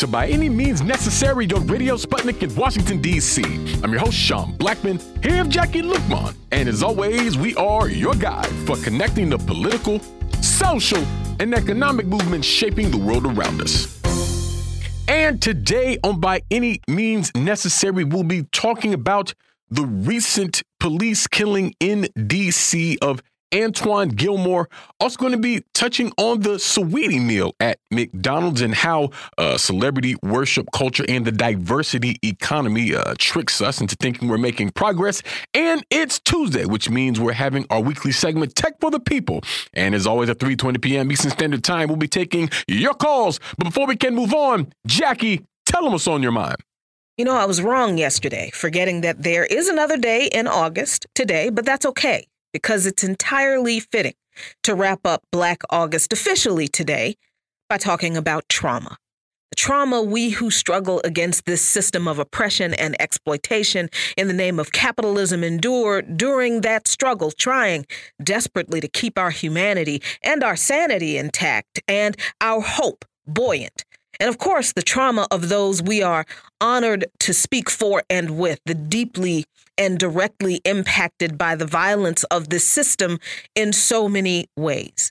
to By Any Means Necessary, your radio Sputnik in Washington, D.C. I'm your host, Sean Blackman, here with Jacquie Luqman. And as always, we are your guide for connecting the political, social, and economic movements shaping the world around us. And today on By Any Means Necessary, we'll be talking about the recent police killing in D.C. of An'Twan Gilmore. Also, going to be touching on the Saweetie meal at McDonald's and how uh, celebrity worship culture and the diversity economy uh, tricks us into thinking we're making progress. And it's Tuesday, which means we're having our weekly segment, Tech for the People. And as always, at 3:20 p.m. Eastern Standard Time, we'll be taking your calls. But before we can move on, Jacquie, tell them what's on your mind. You know, I was wrong yesterday, forgetting that there is another day in August today, but that's okay because it's entirely fitting to wrap up Black August officially today by talking about trauma. The trauma we who struggle against this system of oppression and exploitation in the name of capitalism endure during that struggle, trying desperately to keep our humanity and our sanity intact and our hope buoyant and of course, the trauma of those we are honored to speak for and with, the deeply and directly impacted by the violence of this system in so many ways.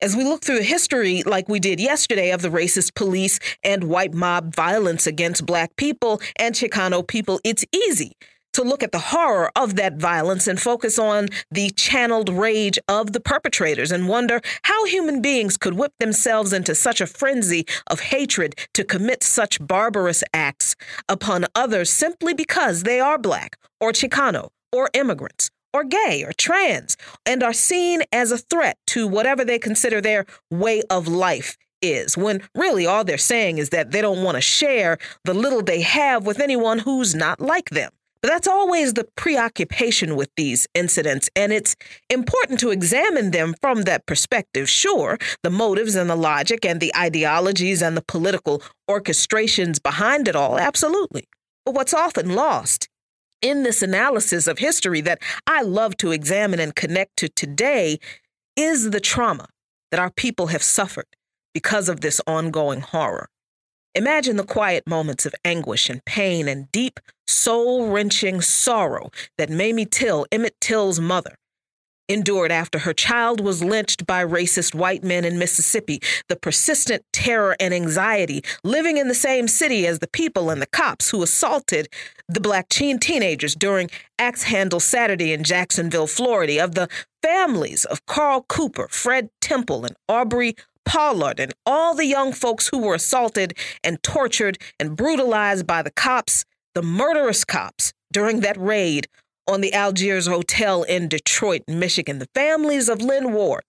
As we look through history, like we did yesterday, of the racist police and white mob violence against Black people and Chicano people, it's easy to look at the horror of that violence and focus on the channeled rage of the perpetrators and wonder how human beings could whip themselves into such a frenzy of hatred to commit such barbarous acts upon others simply because they are black or Chicano or immigrants or gay or trans and are seen as a threat to whatever they consider their way of life is, when really all they're saying is that they don't want to share the little they have with anyone who's not like them. But that's always the preoccupation with these incidents, and it's important to examine them from that perspective. Sure, the motives and the logic and the ideologies and the political orchestrations behind it all, absolutely. But what's often lost in this analysis of history that I love to examine and connect to today is the trauma that our people have suffered because of this ongoing horror. Imagine the quiet moments of anguish and pain and deep, soul wrenching sorrow that Mamie Till, Emmett Till's mother, endured after her child was lynched by racist white men in Mississippi, the persistent terror and anxiety living in the same city as the people and the cops who assaulted the black teen teenagers during Axe Handle Saturday in Jacksonville, Florida, of the families of Carl Cooper, Fred Temple, and Aubrey Pollard and all the young folks who were assaulted and tortured and brutalized by the cops, the murderous cops, during that raid on the Algiers Hotel in Detroit, Michigan. The families of Lynn Ward,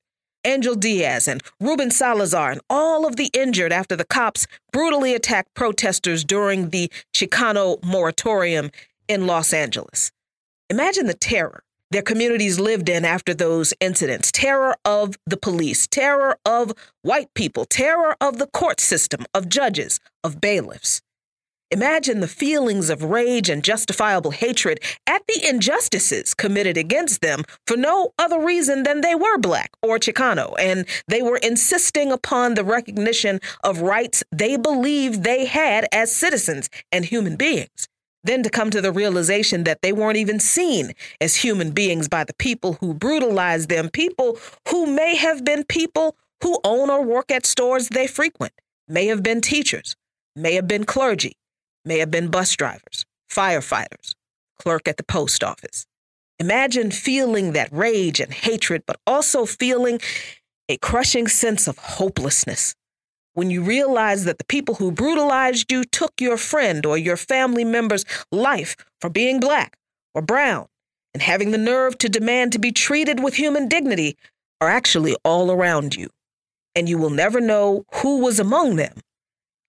Angel Diaz, and Ruben Salazar, and all of the injured after the cops brutally attacked protesters during the Chicano moratorium in Los Angeles. Imagine the terror their communities lived in after those incidents terror of the police, terror of white people, terror of the court system, of judges, of bailiffs. Imagine the feelings of rage and justifiable hatred at the injustices committed against them for no other reason than they were black or Chicano, and they were insisting upon the recognition of rights they believed they had as citizens and human beings. Then to come to the realization that they weren't even seen as human beings by the people who brutalized them, people who may have been people who own or work at stores they frequent, may have been teachers, may have been clergy, may have been bus drivers, firefighters, clerk at the post office. Imagine feeling that rage and hatred, but also feeling a crushing sense of hopelessness when you realize that the people who brutalized you took your friend or your family member's life for being black or brown and having the nerve to demand to be treated with human dignity are actually all around you. And you will never know who was among them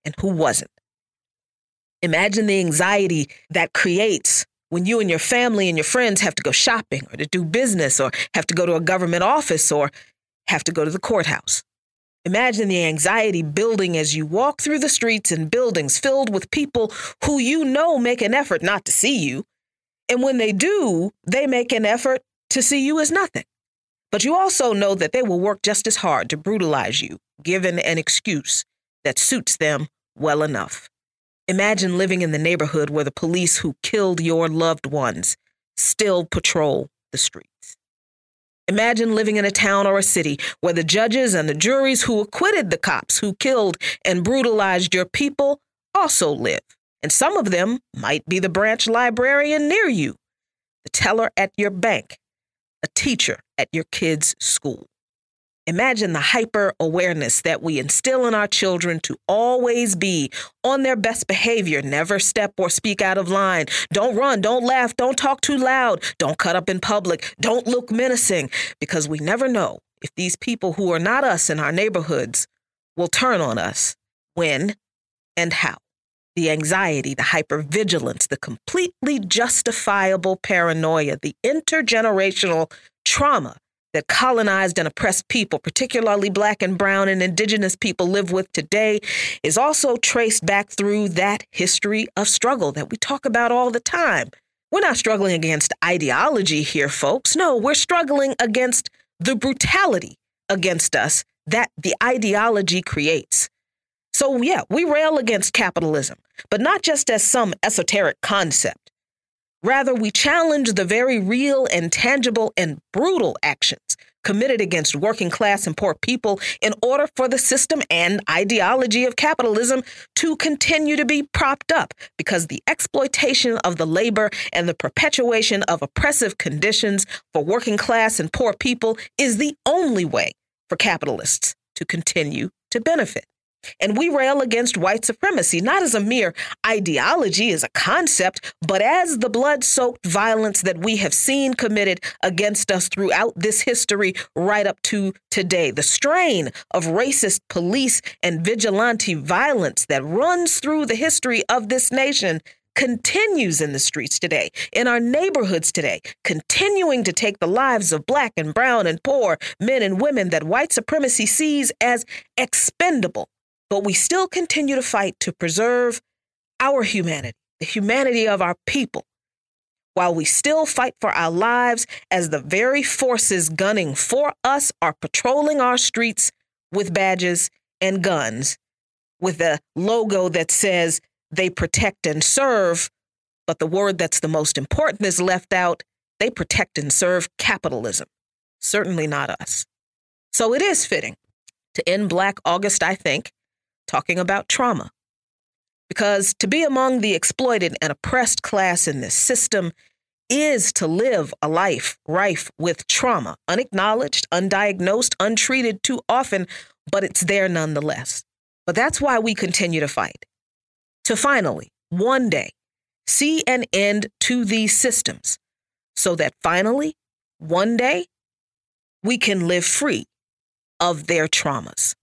and who wasn't. Imagine the anxiety that creates when you and your family and your friends have to go shopping or to do business or have to go to a government office or have to go to the courthouse. Imagine the anxiety building as you walk through the streets and buildings filled with people who you know make an effort not to see you. And when they do, they make an effort to see you as nothing. But you also know that they will work just as hard to brutalize you, given an excuse that suits them well enough. Imagine living in the neighborhood where the police who killed your loved ones still patrol the streets. Imagine living in a town or a city where the judges and the juries who acquitted the cops who killed and brutalized your people also live. And some of them might be the branch librarian near you, the teller at your bank, a teacher at your kid's school. Imagine the hyper awareness that we instill in our children to always be on their best behavior, never step or speak out of line. Don't run, don't laugh, don't talk too loud, don't cut up in public, don't look menacing, because we never know if these people who are not us in our neighborhoods will turn on us, when, and how. The anxiety, the hypervigilance, the completely justifiable paranoia, the intergenerational trauma that colonized and oppressed people, particularly black and brown and indigenous people, live with today is also traced back through that history of struggle that we talk about all the time. We're not struggling against ideology here, folks. No, we're struggling against the brutality against us that the ideology creates. So, yeah, we rail against capitalism, but not just as some esoteric concept. Rather, we challenge the very real and tangible and brutal actions committed against working class and poor people in order for the system and ideology of capitalism to continue to be propped up because the exploitation of the labor and the perpetuation of oppressive conditions for working class and poor people is the only way for capitalists to continue to benefit. And we rail against white supremacy, not as a mere ideology, as a concept, but as the blood soaked violence that we have seen committed against us throughout this history right up to today. The strain of racist police and vigilante violence that runs through the history of this nation continues in the streets today, in our neighborhoods today, continuing to take the lives of black and brown and poor men and women that white supremacy sees as expendable but we still continue to fight to preserve our humanity, the humanity of our people, while we still fight for our lives as the very forces gunning for us are patrolling our streets with badges and guns, with a logo that says they protect and serve, but the word that's the most important is left out they protect and serve capitalism. Certainly not us. So it is fitting to end Black August, I think, talking about trauma. Because to be among the exploited and oppressed class in this system is to live a life rife with trauma, unacknowledged, undiagnosed, untreated too often, but it's there nonetheless. But that's why we continue to fight. To finally, one day, see an end to these systems so that finally, one day, we can live free of their traumas.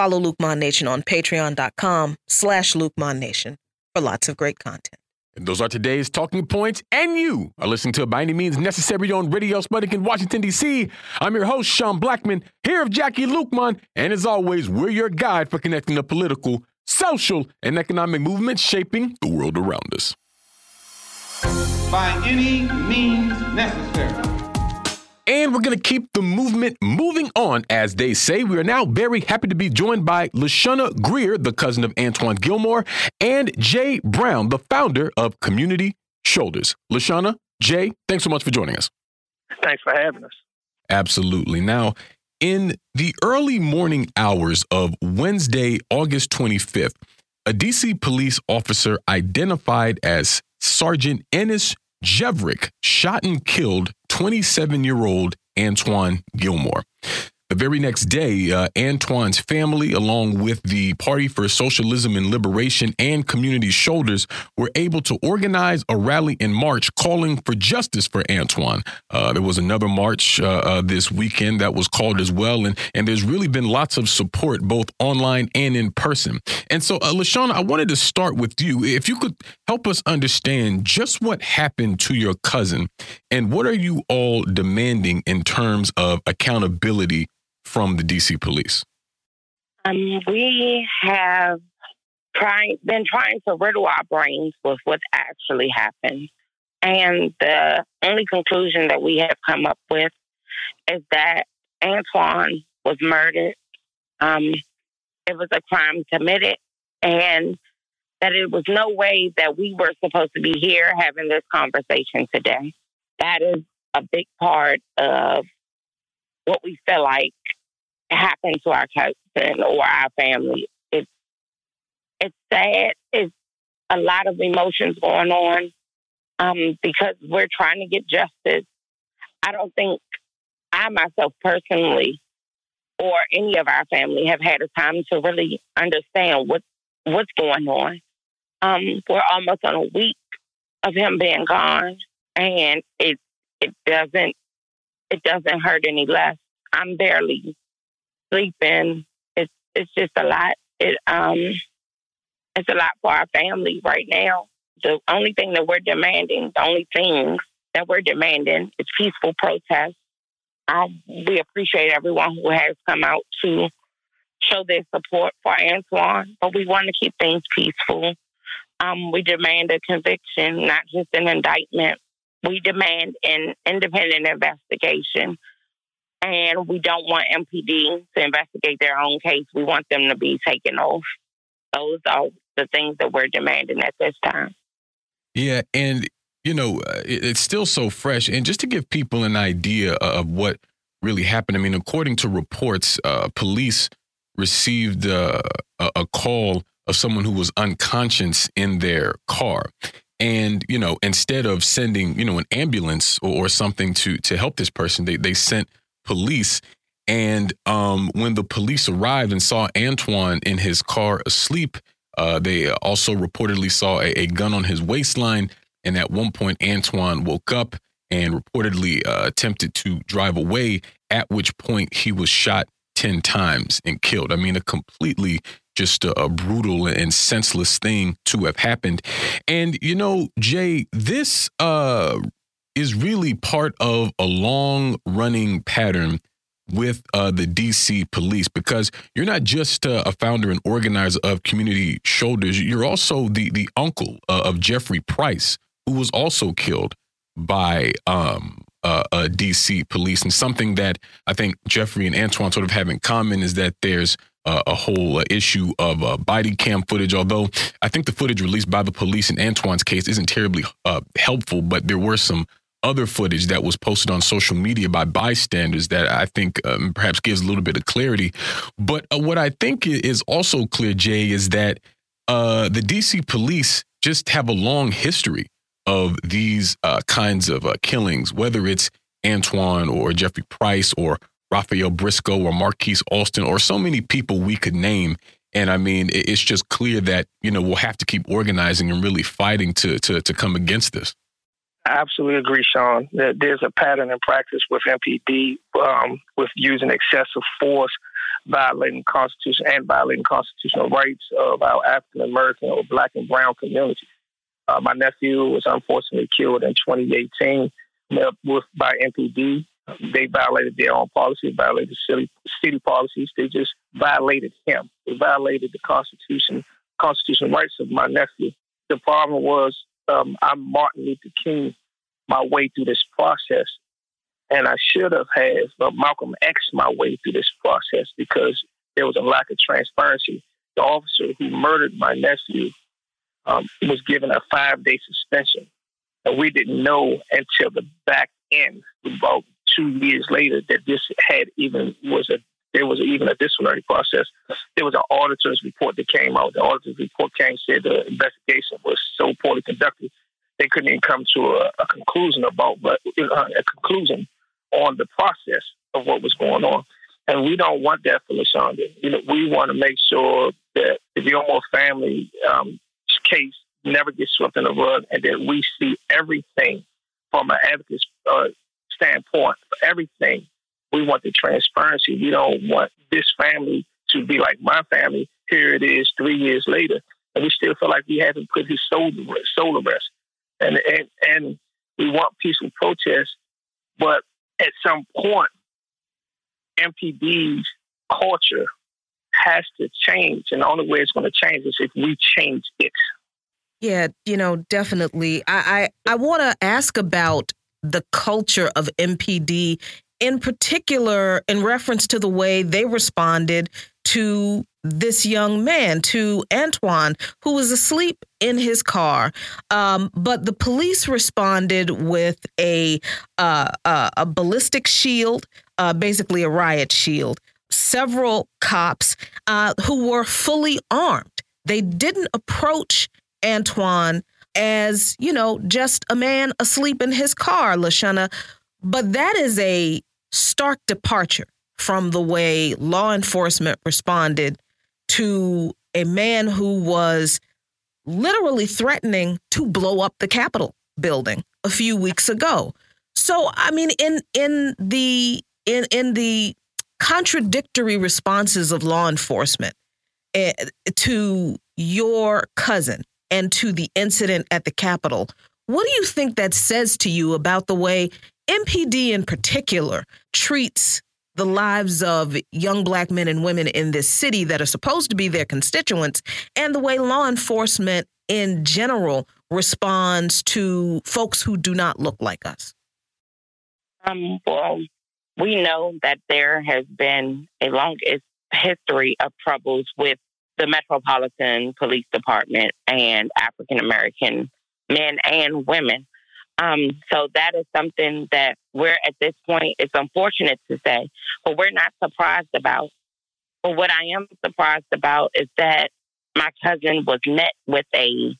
Follow Luqman Nation on patreon.com slash Luqman Nation for lots of great content. And those are today's talking points, and you are listening to By Any Means Necessary on Radio Sputnik in Washington, D.C. I'm your host, Sean Blackman, here of Jacquie Luqman, and as always, we're your guide for connecting the political, social, and economic movements shaping the world around us. By any means necessary. And we're going to keep the movement moving on, as they say. We are now very happy to be joined by Lashunna Greer, the cousin of An'Twan Gilmore, and Jay Brown, the founder of Community Shoulders. Lashunna, Jay, thanks so much for joining us. Thanks for having us. Absolutely. Now, in the early morning hours of Wednesday, August 25th, a DC police officer identified as Sergeant Enis Jevric shot and killed 27 year old An'Twan Gilmore. The very next day, uh, An'Twan's family, along with the Party for Socialism and Liberation and Community Shoulders, were able to organize a rally in March calling for justice for An'Twan. Uh, there was another march uh, uh, this weekend that was called as well, and, and there's really been lots of support both online and in person. And so, uh, Lashunna, I wanted to start with you. If you could help us understand just what happened to your cousin and what are you all demanding in terms of accountability from the DC police? Um, we have trying been trying to riddle our brains with what actually happened. And the only conclusion that we have come up with is that An'Twan was murdered. Um, it was a crime committed and that it was no way that we were supposed to be here having this conversation today. That is a big part of what we feel like happened to our cousin or our family. It's it's sad. It's a lot of emotions going on um, because we're trying to get justice. I don't think I myself personally or any of our family have had a time to really understand what what's going on. Um, we're almost on a week of him being gone, and it it doesn't it doesn't hurt any less. I'm barely sleeping. It's it's just a lot. It um it's a lot for our family right now. The only thing that we're demanding, the only things that we're demanding is peaceful protest. Um, we appreciate everyone who has come out to show their support for An'Twan, but we want to keep things peaceful. Um, we demand a conviction, not just an indictment. We demand an independent investigation. And we don't want MPD to investigate their own case. We want them to be taken off. Those are the things that we're demanding at this time. Yeah. And, you know, uh, it's still so fresh. And just to give people an idea of what really happened, I mean, according to reports, uh, police received uh, a call of someone who was unconscious in their car. And, you know, instead of sending, you know, an ambulance or, or something to to help this person, they, they sent police. And um, when the police arrived and saw An'Twan in his car asleep, uh, they also reportedly saw a, a, gun on his waistline. And at one point, An'Twan woke up and reportedly uh, attempted to drive away, at which point he was shot 10 times and killed. I mean, a completely just a, a, brutal and senseless thing to have happened. And, you know, Jay, this uh, is really part of a long running pattern with uh, the DC police because you're not just uh, a founder and organizer of Community Shoulders, you're also the, the uncle uh, of Jeffrey Price, who was also killed by um, DC police. And something that I think Jeffrey and An'Twan sort of have in common is that there's a whole uh, issue of uh, body cam footage. Although I think the footage released by the police in An'Twan's case isn't terribly uh, helpful, but there were some other footage that was posted on social media by bystanders that I think um, perhaps gives a little bit of clarity. But uh, what I think is also clear, Jay, is that uh, the DC police just have a long history of these kinds of killings, whether it's An'Twan or Jeffrey Price or Rafael Briscoe or Marqueese Alston or so many people we could name. And I mean, it's just clear that, you know, we'll have to keep organizing and really fighting to, to, to come against this. I absolutely agree, Sean. That there's a pattern in practice with MPD um, with using excessive force, violating Constitution and violating constitutional rights of our African American or Black and Brown community. Uh, my nephew was unfortunately killed in 2018 with, by MPD they violated their own policy, violated city city policies. They just violated him. They violated the Constitution, constitutional rights of my nephew. The problem was um, I'm Martin Luther King my way through this process, and I should have had uh, Malcolm X my way through this process because there was a lack of transparency. The officer who murdered my nephew um, was given a five day suspension, and we didn't know until the back end about two years later that this had even was a there was even a disciplinary process. There was an auditor's report that came out. The auditor's report came said the investigation was so poorly conducted they couldn't even come to a, a conclusion about but a conclusion on the process of what was going on. And we don't want that for LaShonda. You know, we want to make sure that the Gilmore family um, case never gets swept in the rug, and that we see everything from an advocacy uh, standpoint everything. We want the transparency. We don't want this family to be like my family. Here it is, three years later, and we still feel like we haven't put his soul to rest, soul to rest. And, and and we want peaceful protest, but at some point, MPD's culture has to change, and the only way it's going to change is if we change it. Yeah, you know, definitely. I I, I want to ask about the culture of MPD, in particular, in reference to the way they responded to this young man, to An'Twan, who was asleep in his car. Um, but the police responded with a uh, uh, a ballistic shield, uh, basically a riot shield. Several cops uh, who were fully armed. They didn't approach An'Twan as you know just a man asleep in his car, Lashana. But that is a stark departure from the way law enforcement responded to a man who was literally threatening to blow up the Capitol building a few weeks ago. So, I mean, in in the in in the contradictory responses of law enforcement uh, to your cousin and to the incident at the Capitol, what do you think that says to you about the way MPD in particular treats the lives of young black men and women in this city that are supposed to be their constituents and the way law enforcement in general responds to folks who do not look like us? Um, well, we know that there has been a long history of troubles with the Metropolitan Police Department and African American men and women. Um, so that is something that we're at this point, it's unfortunate to say, but we're not surprised about. But what I am surprised about is that my cousin was met with a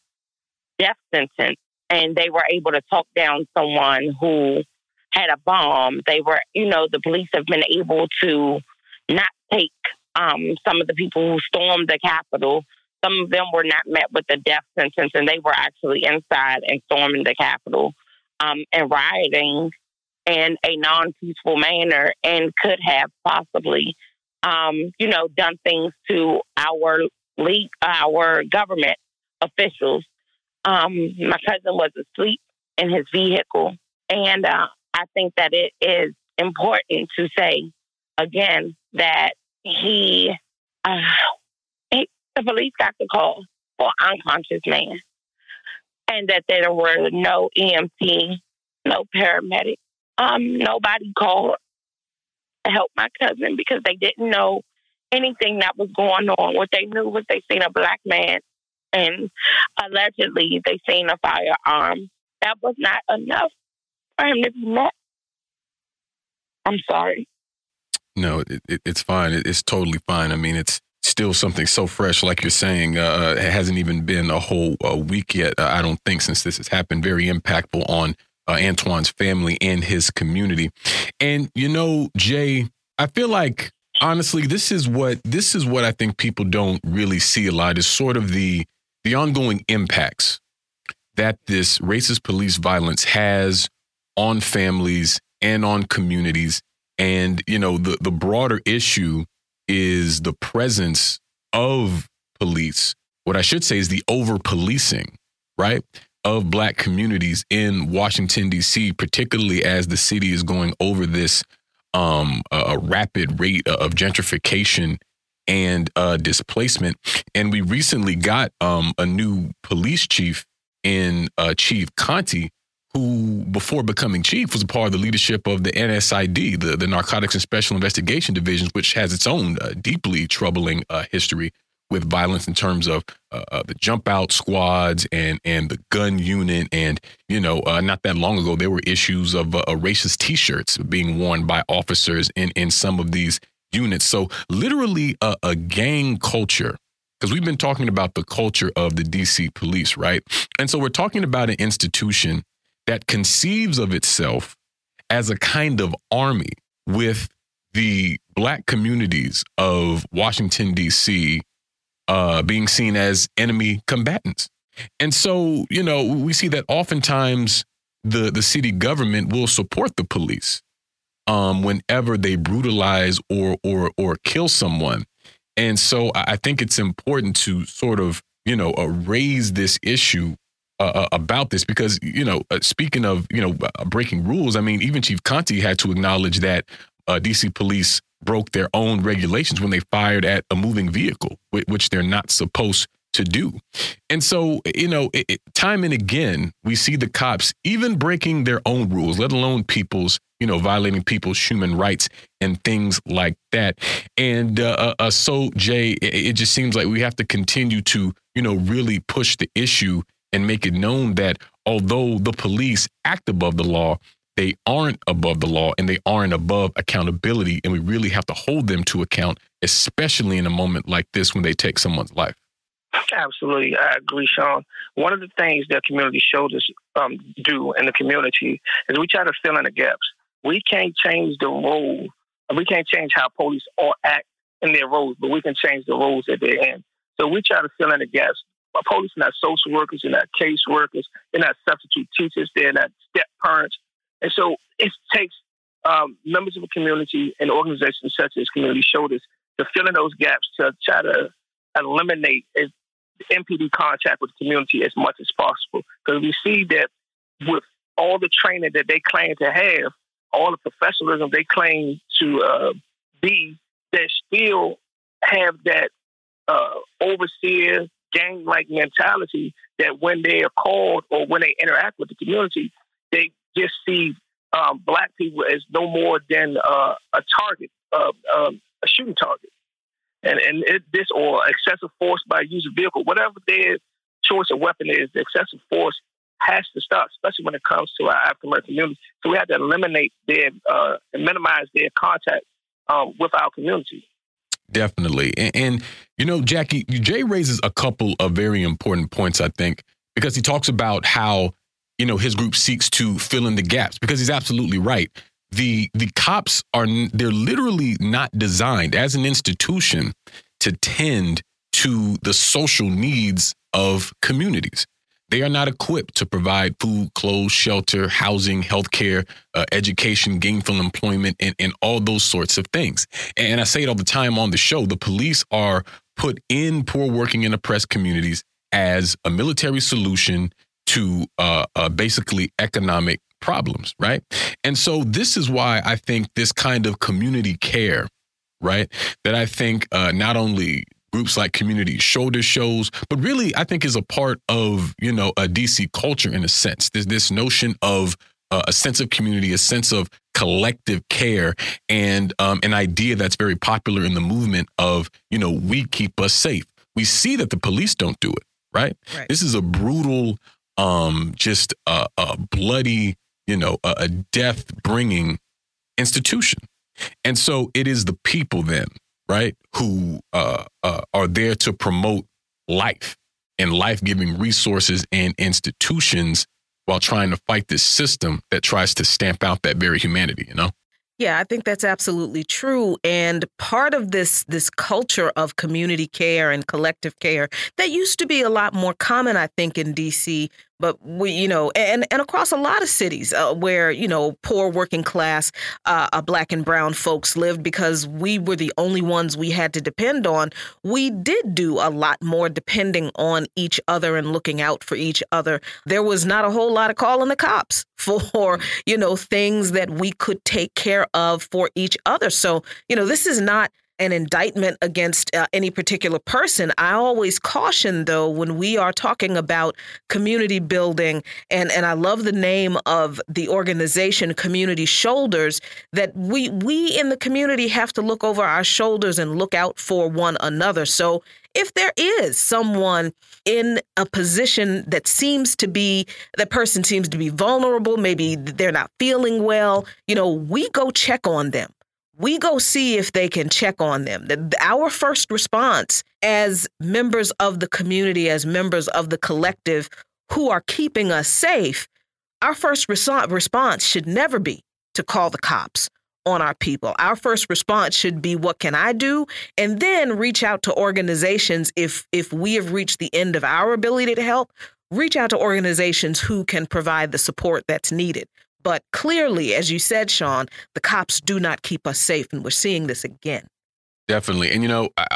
death sentence and they were able to talk down someone who had a bomb. They were, you know, the police have been able to not take um, some of the people who stormed the Capitol. Some of them were not met with a death sentence and they were actually inside and storming the Capitol um, and rioting in a non peaceful manner and could have possibly, um, you know, done things to our league, our government officials. Um, my cousin was asleep in his vehicle, and uh, I think that it is important to say again that he, uh, he the police got the call for unconscious man and that there were no EMT, no paramedic. Um, nobody called to help my cousin because they didn't know anything that was going on. What they knew was they seen a black man and allegedly they seen a firearm. That was not enough for him to be met. I'm sorry. No, it, it, it's fine. It, it's totally fine. I mean, it's still something so fresh, like you're saying. Uh, uh, it hasn't even been a whole uh, week yet, uh, I don't think, since this has happened. Very impactful on uh, An'Twan's family and his community. And you know, Jay, I feel like honestly, this is what this is what I think people don't really see a lot. Is sort of the the ongoing impacts that this racist police violence has on families and on communities. And you know, the the broader issue is the presence of police. What I should say is the over policing, right? Of black communities in Washington, D.C., particularly as the city is going over this um, a, rapid rate of gentrification and uh, displacement. And we recently got um, a new police chief in uh, Chief Contee, who, before becoming chief, was a part of the leadership of the NSID, the, the Narcotics and Special Investigation Divisions, which has its own uh, deeply troubling uh, history with violence in terms of uh, uh the jump out squads and and the gun unit. And you know uh, not that long ago there were issues of uh, racist t-shirts being worn by officers in in some of these units. So literally a, a gang culture because we've been talking about the culture of the DC police right? And so we're talking about an institution that conceives of itself as a kind of army with the black communities of Washington, D.C., uh, being seen as enemy combatants. And so, you know, we see that oftentimes the, the city government will support the police um, whenever they brutalize or, or, or kill someone. And so I think it's important to sort of, you know, uh, raise this issue uh, uh, about this because you know uh, speaking of you know uh, breaking rules i mean even chief Contee had to acknowledge that uh, dc police broke their own regulations when they fired at a moving vehicle which they're not supposed to do. And so, you know, it, it, time and again, we see the cops even breaking their own rules, let alone people's, you know, violating people's human rights and things like that. And uh, uh, so, Jay, it, it just seems like we have to continue to, you know, really push the issue and make it known that although the police act above the law, they aren't above the law and they aren't above accountability. And we really have to hold them to account, especially in a moment like this when they take someone's life. Absolutely, I agree, Sean. One of the things that community shoulders um, do in the community is we try to fill in the gaps. We can't change the role, we can't change how police all act in their roles, but we can change the roles that they're in. So we try to fill in the gaps. Police are not social workers, they're not case workers, they're not substitute teachers, they're not step parents. And so it takes um, members of the community and organizations such as Community Shoulders to fill in those gaps to try to eliminate MPD contact with the community as much as possible. Because we see that with all the training that they claim to have, all the professionalism they claim to uh, be, they still have that uh, overseer gang like mentality that when they are called or when they interact with the community, they just see um, black people as no more than uh, a target, uh, um, a shooting target and and it, this or excessive force by use of vehicle, whatever their choice of weapon is, the excessive force has to stop, especially when it comes to our African American community. So we have to eliminate their uh, and minimize their contact um, with our community. Definitely, and, and you know, Jacquie, Jay raises a couple of very important points. I think because he talks about how you know his group seeks to fill in the gaps because he's absolutely right the the cops are they're literally not designed as an institution to tend to the social needs of communities. They are not equipped to provide food, clothes, shelter, housing, healthcare, uh, education, gainful employment, and, and all those sorts of things. And I say it all the time on the show the police are put in poor working and oppressed communities as a military solution to uh, uh, basically economic problems, right? And so this is why I think this kind of community care, right, that I think uh, not only groups like community shoulder shows but really i think is a part of you know a dc culture in a sense there's this notion of uh, a sense of community a sense of collective care and um, an idea that's very popular in the movement of you know we keep us safe we see that the police don't do it right, right. this is a brutal um just a, a bloody you know, a, a death bringing institution. And so it is the people then, right, who uh, uh, are there to promote life and life giving resources and institutions while trying to fight this system that tries to stamp out that very humanity, you know? Yeah, I think that's absolutely true. And part of this this culture of community care and collective care that used to be a lot more common, I think, in DC but we, you know, and and across a lot of cities uh, where you know poor working class, uh, uh, black and brown folks lived because we were the only ones we had to depend on. We did do a lot more depending on each other and looking out for each other. There was not a whole lot of calling the cops for you know things that we could take care of for each other. So you know, this is not an indictment against uh, any particular person. I always caution, though, when we are talking about community building, and, and I love the name of the organization, Community Shoulders, that we we in the community have to look over our shoulders and look out for one another. So if there is someone in a position that seems to be that person seems to be vulnerable maybe they're not feeling well you know we go check on them we go see if they can check on them. Our first response as members of the community, as members of the collective who are keeping us safe, our first response should never be to call the cops on our people. Our first response should be what can I do? And then reach out to organizations if if we have reached the end of our ability to help, reach out to organizations who can provide the support that's needed. But clearly, as you said, Sean, the cops do not keep us safe, and we're seeing this again. Definitely, and you know, I,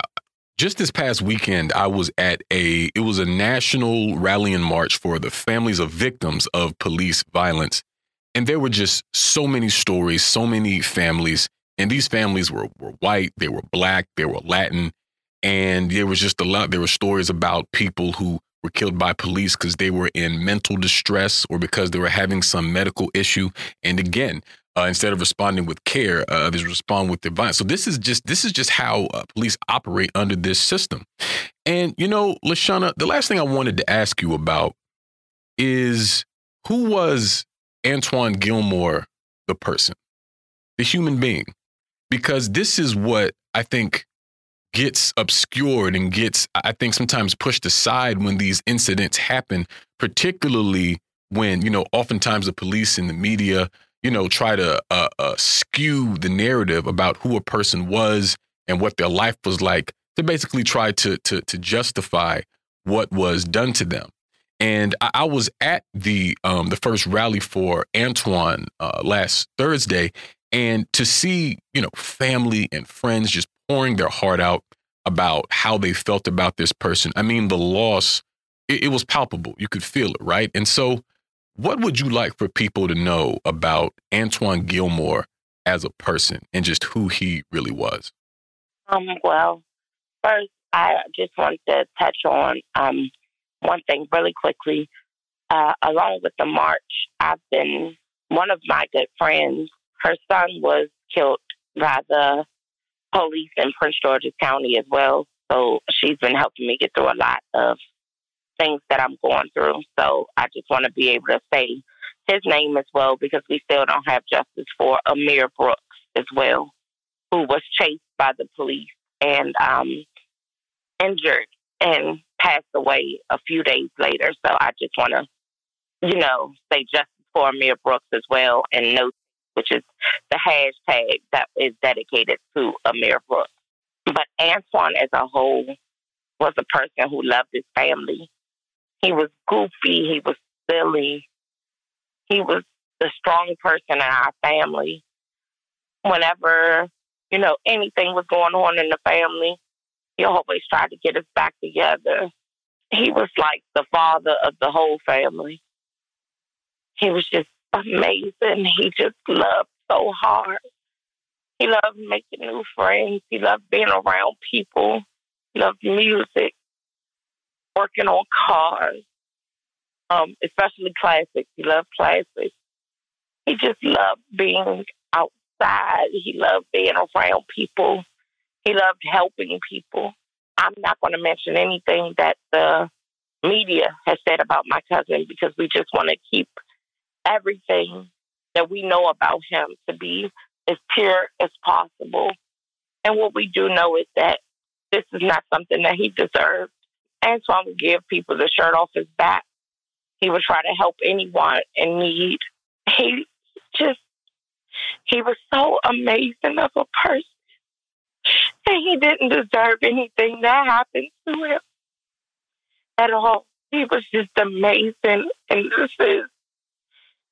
just this past weekend, I was at a it was a national rally and march for the families of victims of police violence, and there were just so many stories, so many families, and these families were were white, they were black, they were Latin, And there was just a lot, there were stories about people who were killed by police because they were in mental distress or because they were having some medical issue. And again, uh, instead of responding with care, uh, they respond with violence. So this is just this is just how uh, police operate under this system. And you know, Lashana, the last thing I wanted to ask you about is who was An'Twan Gilmore, the person, the human being, because this is what I think gets obscured and gets, I think, sometimes pushed aside when these incidents happen, particularly when, you know, oftentimes the police and the media, you know, try to uh, uh, skew the narrative about who a person was and what their life was like to basically try to to to justify what was done to them. And I, I was at the um, the first rally for An'Twan uh, last Thursday, and to see you know family and friends just pouring their heart out about how they felt about this person. I mean, the loss it, it was palpable. You could feel it, right? And so, what would you like for people to know about An'Twan Gilmore as a person and just who he really was? Um, well, first, I just want to touch on um, one thing really quickly. Uh, along with the march, I've been one of my good friends. Her son was killed by the police in Prince George's County as well. So she's been helping me get through a lot of things that I'm going through. So I just want to be able to say his name as well because we still don't have justice for Amir Brooks as well, who was chased by the police and um, injured and passed away a few days later. So I just want to, you know, say justice for Amir Brooks as well and note, which is the hashtag that is dedicated to Amir Brooks. But An'Twan as a whole was a person who loved his family. He was goofy. He was silly. He was the strong person in our family. Whenever, you know, anything was going on in the family, he always tried to get us back together. He was like the father of the whole family. He was just amazing. He just loved so hard. He loved making new friends. He loved being around people. He loved music, working on cars, um, especially classics. He loved classics. He just loved being outside. He loved being around people. He loved helping people. I'm not going to mention anything that the media has said about my cousin because we just want to keep everything that we know about him to be as pure as possible. And what we do know is that this is not something that he deserved. An'Twan would give people the shirt off his back. He would try to help anyone in need. He just, he was so amazing of a person and he didn't deserve anything that happened to him at all. He was just amazing, and this is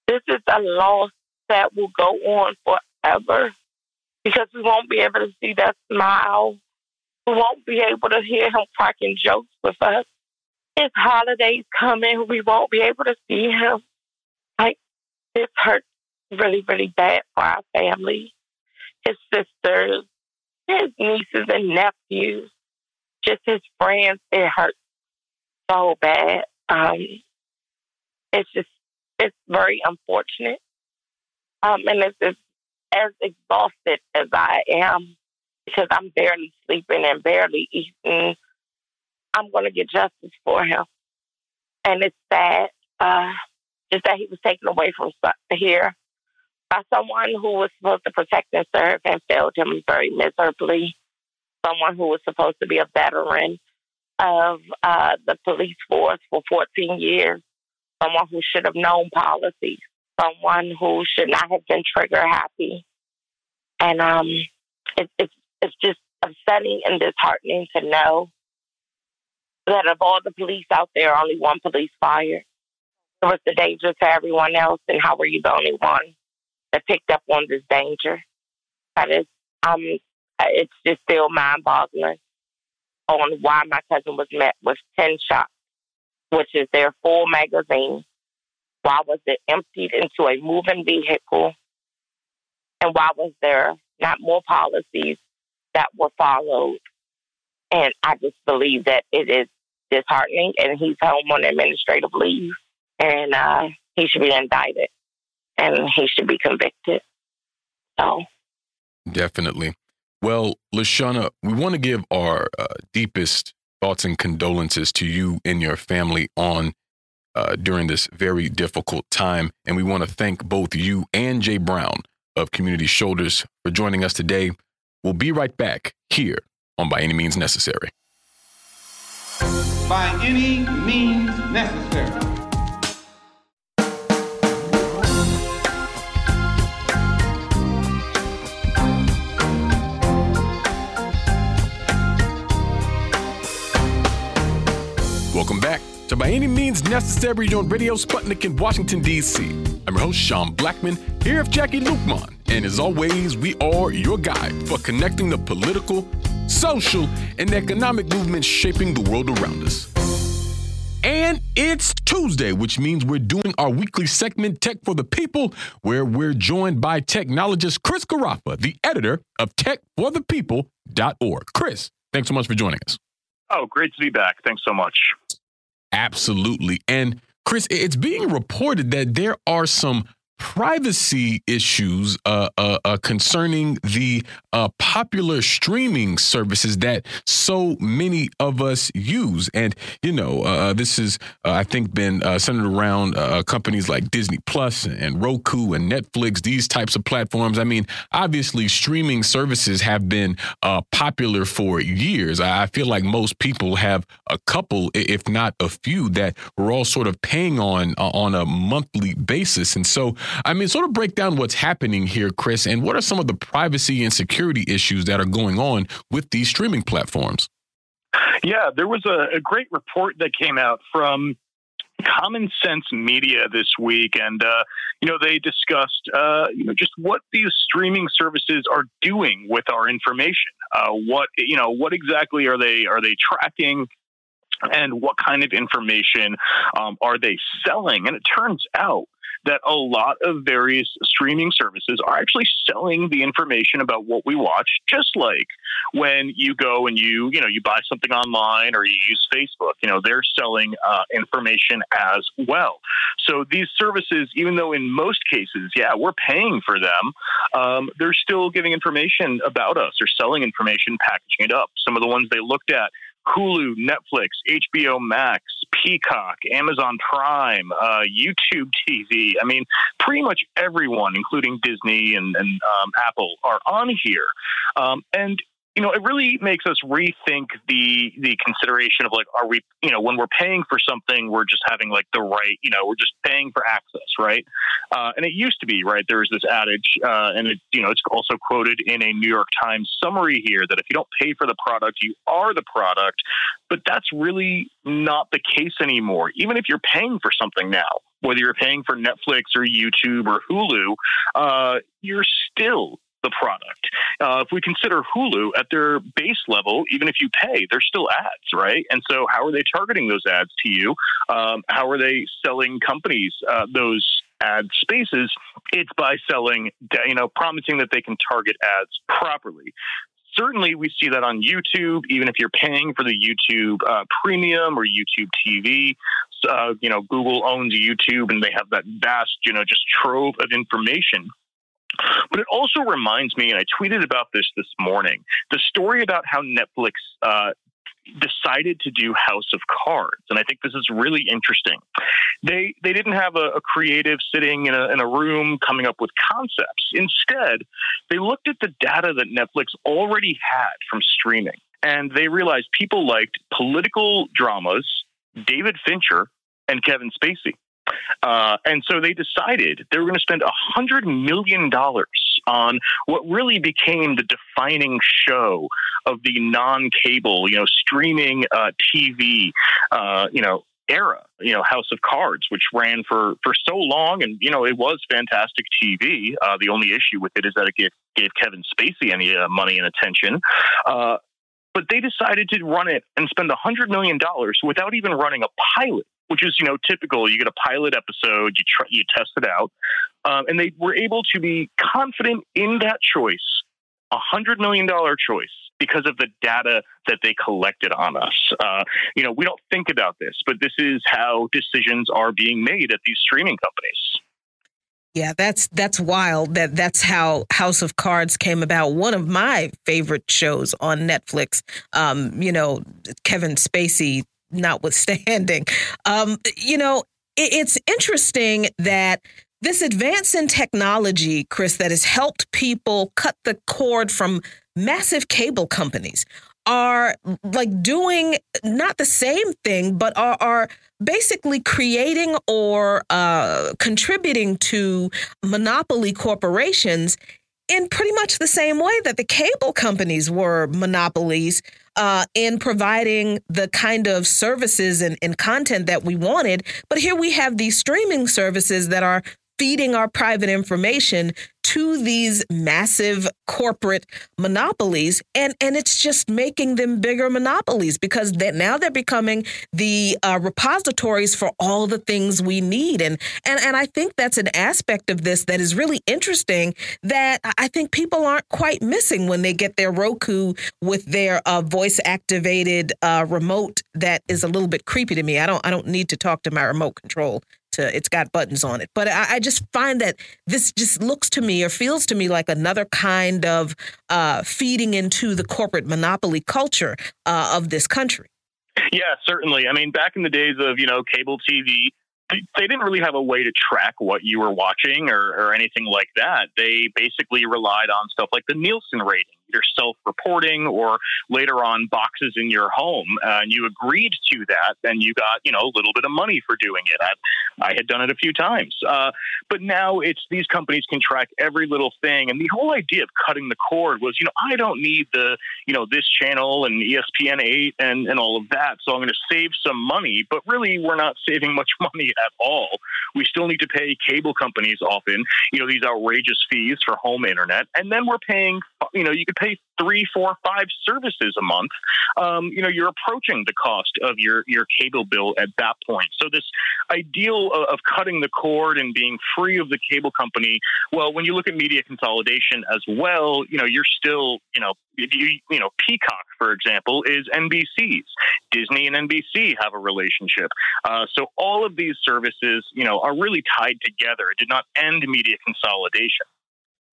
this is a loss that will go on forever because we won't be able to see that smile. We won't be able to hear him cracking jokes with us. His holidays coming, we won't be able to see him. Like this hurts really, really bad for our family. His sisters, his nieces and nephews, just his friends. It hurts so bad. Um, it's just, it's very unfortunate. Um, and it's, it's as exhausted as I am because I'm barely sleeping and barely eating. I'm going to get justice for him. And it's sad, uh, just that he was taken away from here by someone who was supposed to protect and serve and failed him very miserably. Someone who was supposed to be a veteran of uh, the police force for 14 years. Someone who should have known policies. Someone who should not have been trigger happy. And um, it, it's it's just upsetting and disheartening to know that of all the police out there, only one police fired. It was the danger to everyone else, and how were you the only one? That picked up on this danger. That is, um, it's just still mind boggling on why my cousin was met with 10 shots, which is their full magazine. Why was it emptied into a moving vehicle? And why was there not more policies that were followed? And I just believe that it is disheartening, and he's home on administrative leave, and uh, he should be indicted, and he should be convicted. So, definitely. Well, Lashana, we want to give our uh, deepest thoughts and condolences to you and your family on uh, during this very difficult time. And we want to thank both you and Jay Brown of Community Shoulders for joining us today. We'll be right back here on By Any Means Necessary. By any means necessary. Welcome back to By Any Means Necessary on Radio Sputnik in Washington, D.C. I'm your host, Sean Blackman, here with Jacquie Luqman. And as always, we are your guide for connecting the political, social, and economic movements shaping the world around us. And it's Tuesday, which means we're doing our weekly segment, Tech for the People, where we're joined by technologist Chris Garaffa, the editor of techforthepeople.org. Chris, thanks so much for joining us. Oh, great to be back. Thanks so much. Absolutely. And Chris, it's being reported that there are some privacy issues uh, uh, uh, concerning the uh, popular streaming services that so many of us use. And, you know, uh, uh, this has, I think, been centered around companies like Disney Plus and Roku and Netflix, these types of platforms. I mean, obviously, streaming services have been popular for years. I feel like most people have a couple, if not a few, that we're all sort of paying on on a monthly basis. And so, I mean, sort of break down what's happening here, Chris, and what are some of the privacy and security issues that are going on with these streaming platforms? Yeah, there was a, a great report that came out from Common Sense Media this week, and uh, you know they discussed uh, you know just what these streaming services are doing with our information. Uh, what you know, what exactly are they are they tracking? And what kind of information um, are they selling? And it turns out that a lot of various streaming services are actually selling the information about what we watch, just like when you go and you, you know, you buy something online or you use Facebook, you know, they're selling uh, information as well. So these services, even though in most cases, yeah, we're paying for them, um, they're still giving information about us. They're selling information, packaging it up. Some of the ones they looked at Hulu, Netflix, HBO Max, Peacock, Amazon Prime, uh, YouTube TV. I mean, pretty much everyone, including Disney and, and um, Apple, are on here. Um, and you know, it really makes us rethink the the consideration of like, are we, you know, when we're paying for something, we're just having like the right, you know, we're just paying for access, right? Uh, and it used to be, right? There was this adage, uh, and it, you know, it's also quoted in a New York Times summary here that if you don't pay for the product, you are the product. But that's really not the case anymore. Even if you're paying for something now, whether you're paying for Netflix or YouTube or Hulu, uh, you're still the product. Uh, if we consider Hulu at their base level, even if you pay, they're still ads, right? And so, how are they targeting those ads to you? Um, how are they selling companies uh, those ad spaces? It's by selling, you know, promising that they can target ads properly. Certainly, we see that on YouTube, even if you're paying for the YouTube uh, Premium or YouTube TV. Uh, you know, Google owns YouTube and they have that vast, you know, just trove of information but it also reminds me, and I tweeted about this this morning, the story about how Netflix uh, decided to do House of Cards, and I think this is really interesting. They they didn't have a, a creative sitting in a, in a room coming up with concepts. Instead, they looked at the data that Netflix already had from streaming, and they realized people liked political dramas, David Fincher, and Kevin Spacey. Uh, and so they decided they were going to spend $100 million on what really became the defining show of the non cable, you know, streaming uh, TV, uh, you know, era, you know, House of Cards, which ran for for so long, and you know, it was fantastic TV. Uh, the only issue with it is that it gave, gave Kevin Spacey any uh, money and attention. Uh, but they decided to run it and spend a hundred million dollars without even running a pilot which is you know typical. You get a pilot episode, you try, you test it out, um, and they were able to be confident in that choice a $100 million choice because of the data that they collected on us. Uh, you know, we don't think about this, but this is how decisions are being made at these streaming companies. Yeah, that's that's wild. That that's how House of Cards came about. One of my favorite shows on Netflix. Um, you know, Kevin Spacey notwithstanding. Um, you know, it, it's interesting that this advance in technology, Chris, that has helped people cut the cord from massive cable companies are like doing not the same thing, but are, are basically creating or uh, contributing to monopoly corporations in pretty much the same way that the cable companies were monopolies uh, in providing the kind of services and, and content that we wanted. But here we have these streaming services that are feeding our private information to these massive corporate monopolies and and it's just making them bigger monopolies because that now they're becoming the uh, repositories for all the things we need and and and I think that's an aspect of this that is really interesting that I think people aren't quite missing when they get their Roku with their uh, voice activated uh, remote that is a little bit creepy to me. I don't I don't need to talk to my remote control to it's got buttons on it. But I, I, just find that this just looks to me or feels to me like another kind of uh, feeding into the corporate monopoly culture uh, of this country. Yeah, certainly. I mean, back in the days of you know cable TV, they didn't really have a way to track what you were watching or, or anything like that. They basically relied on stuff like the Nielsen rating either self-reporting or later on boxes in your home, uh, and you agreed to that, then you got you know a little bit of money for doing it. I, I had done it a few times, uh, but now it's these companies can track every little thing, and the whole idea of cutting the cord was, you know, I don't need the you know this channel and ESPN eight and and all of that, so I'm going to save some money, but really we're not saving much money at all. We still need to pay cable companies often, you know, these outrageous fees for home internet, and then we're paying, you know, you could pay three, four, five services a month, um, you know, you're approaching the cost of your your cable bill at that point. So this ideal of, of cutting the cord and being free of the cable company, well, when you look at media consolidation as well, you know, you're still, you know, you, you know, Peacock, for example, is NBC's. Disney and NBC have a relationship. Uh, so all of these services, you know, are really tied together. It did not end media consolidation.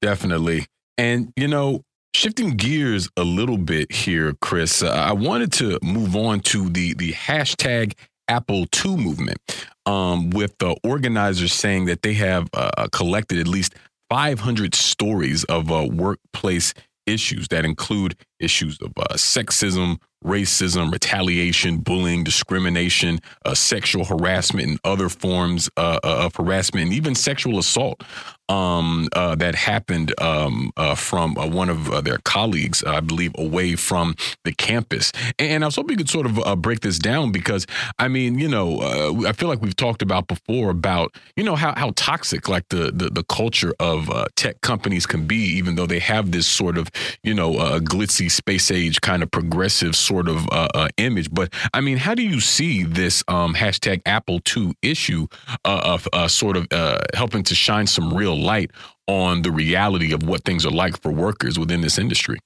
Definitely. And, you know, Shifting gears a little bit here, Chris, uh, I wanted to move on to the the hashtag Apple II movement, um, with the organizers saying that they have uh, collected at least 500 stories of uh, workplace issues that include issues of uh, sexism, racism, retaliation, bullying, discrimination, uh, sexual harassment, and other forms uh, uh of harassment, and even sexual assault um, uh, that happened um, uh, from uh, one of uh, their colleagues, I believe, away from the campus. And I was hoping you could sort of uh, break this down because, I mean, you know, uh, I feel like we've talked about before about, you know, how, how toxic like the, the, the culture of tech companies can be, even though they have this sort of, you know, glitzy space age kind of progressive sort of image. But I mean, how do you see this um, hashtag Apple II issue of sort of helping to shine some real light on the reality of what things are like for workers within this industry.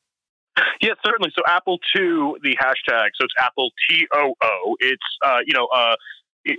Yeah, certainly. So Apple II, the hashtag, so it's Apple T O O. It's uh, you know uh,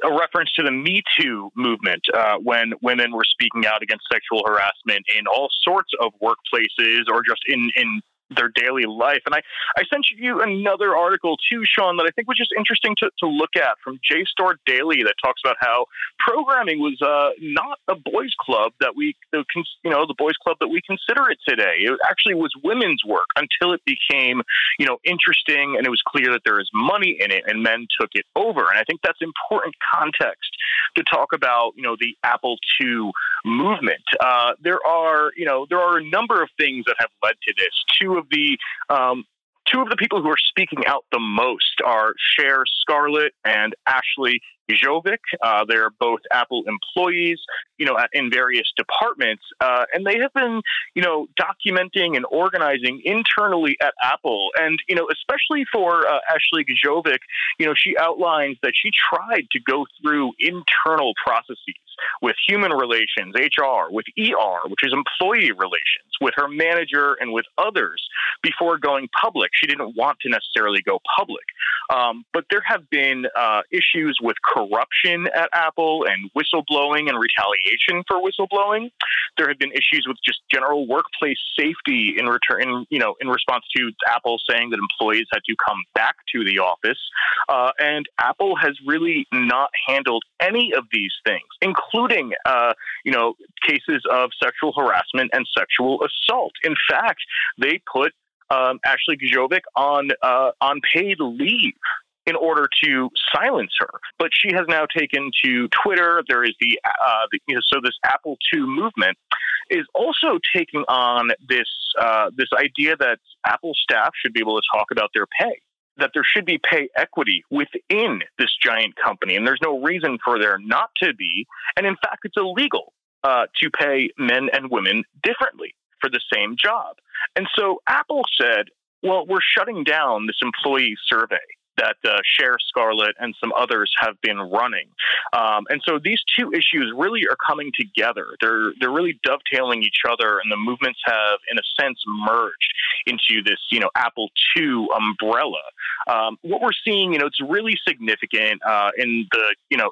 a reference to the Me Too movement uh, when women were speaking out against sexual harassment in all sorts of workplaces or just in in their daily life. And I, I sent you another article too, Sean, that I think was just interesting to, to look at from JSTOR Daily that talks about how programming was uh, not a boys' club that we, you know, the boys' club that we consider it today. It actually was women's work until it became, you know, interesting and it was clear that there is money in it and men took it over. And I think that's important context to talk about, you know, the Apple II movement. Uh, there are, you know, there are a number of things that have led to this. Two of the um, two of the people who are speaking out the most are Cher Scarlett and Ashley Gjovik. Uh, they're both Apple employees, you know, in various departments, uh, and they have been, you know, documenting and organizing internally at Apple. And you know, especially for uh, Ashley Gjovik, you know, she outlines that she tried to go through internal processes with human relations, HR, with ER, which is employee relations, with her manager and with others before going public. She didn't want to necessarily go public. Um, but there have been uh, issues with corruption at Apple and whistleblowing and retaliation for whistleblowing. There have been issues with just general workplace safety in return, you know, in response to Apple saying that employees had to come back to the office. Uh, and Apple has really not handled any of these things, including, uh, you know, cases of sexual harassment and sexual assault. In fact, they put um, Ashley Gjovik on uh, on paid leave in order to silence her. But she has now taken to Twitter. There is the, uh, the you know, so this Apple II movement is also taking on this uh, this idea that Apple staff should be able to talk about their pay. That there should be pay equity within this giant company, and there's no reason for there not to be. And in fact, it's illegal uh, to pay men and women differently for the same job. And so Apple said, well, we're shutting down this employee survey that uh, Cher Scarlett and some others have been running. Um, and so these two issues really are coming together. They're they're really dovetailing each other, and the movements have, in a sense, merged into this you know Apple II umbrella. Um, what we're seeing, you know, it's really significant uh, in the you know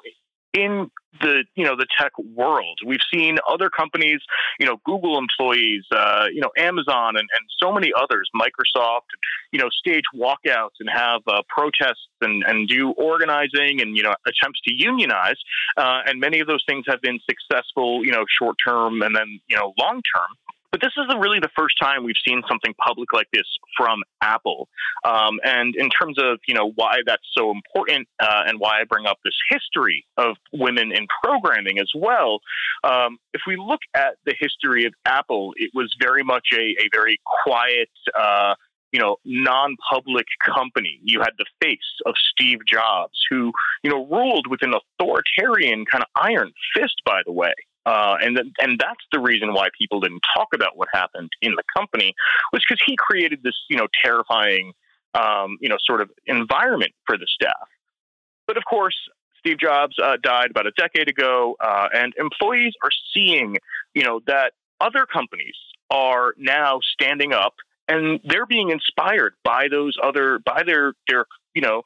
in the you know the tech world. We've seen other companies, you know, Google employees, uh, you know, Amazon, and, and so many others, Microsoft, you know, stage walkouts and have uh, protests and, and do organizing and you know attempts to unionize. Uh, and many of those things have been successful, you know, short term and then you know long term. But this isn't really the first time we've seen something public like this from Apple. Um, and in terms of you know why that's so important uh, and why I bring up this history of women in programming as well, um, if we look at the history of Apple, it was very much a, a very quiet. Uh, you know, non-public company. You had the face of Steve Jobs, who you know ruled with an authoritarian kind of iron fist. By the way, uh, and th- and that's the reason why people didn't talk about what happened in the company was because he created this you know terrifying um, you know sort of environment for the staff. But of course, Steve Jobs uh, died about a decade ago, uh, and employees are seeing you know that other companies are now standing up and they're being inspired by those other by their their you know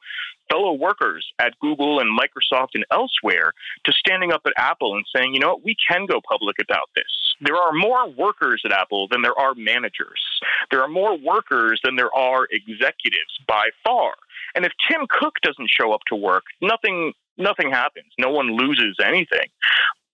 fellow workers at Google and Microsoft and elsewhere to standing up at Apple and saying, you know what, we can go public about this. There are more workers at Apple than there are managers. There are more workers than there are executives by far. And if Tim Cook doesn't show up to work, nothing nothing happens. No one loses anything.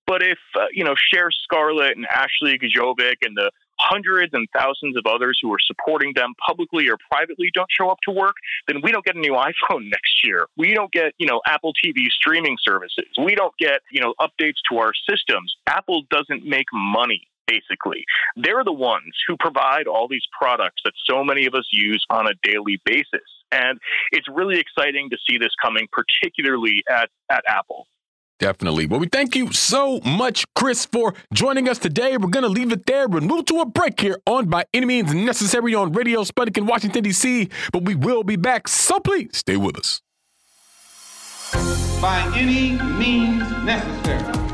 But if uh, you know Cher Scarlett and Ashley Gjovik and the hundreds and thousands of others who are supporting them publicly or privately don't show up to work, then we don't get a new iPhone next year. We don't get, you know, Apple TV streaming services. We don't get, you know, updates to our systems. Apple doesn't make money basically. They're the ones who provide all these products that so many of us use on a daily basis. And it's really exciting to see this coming, particularly at, at Apple. Definitely. Well, we thank you so much, Chris, for joining us today. We're going to leave it there. We'll move to a break here on By Any Means Necessary on Radio Sputnik in Washington, D.C., but we will be back. So please stay with us. By any means necessary.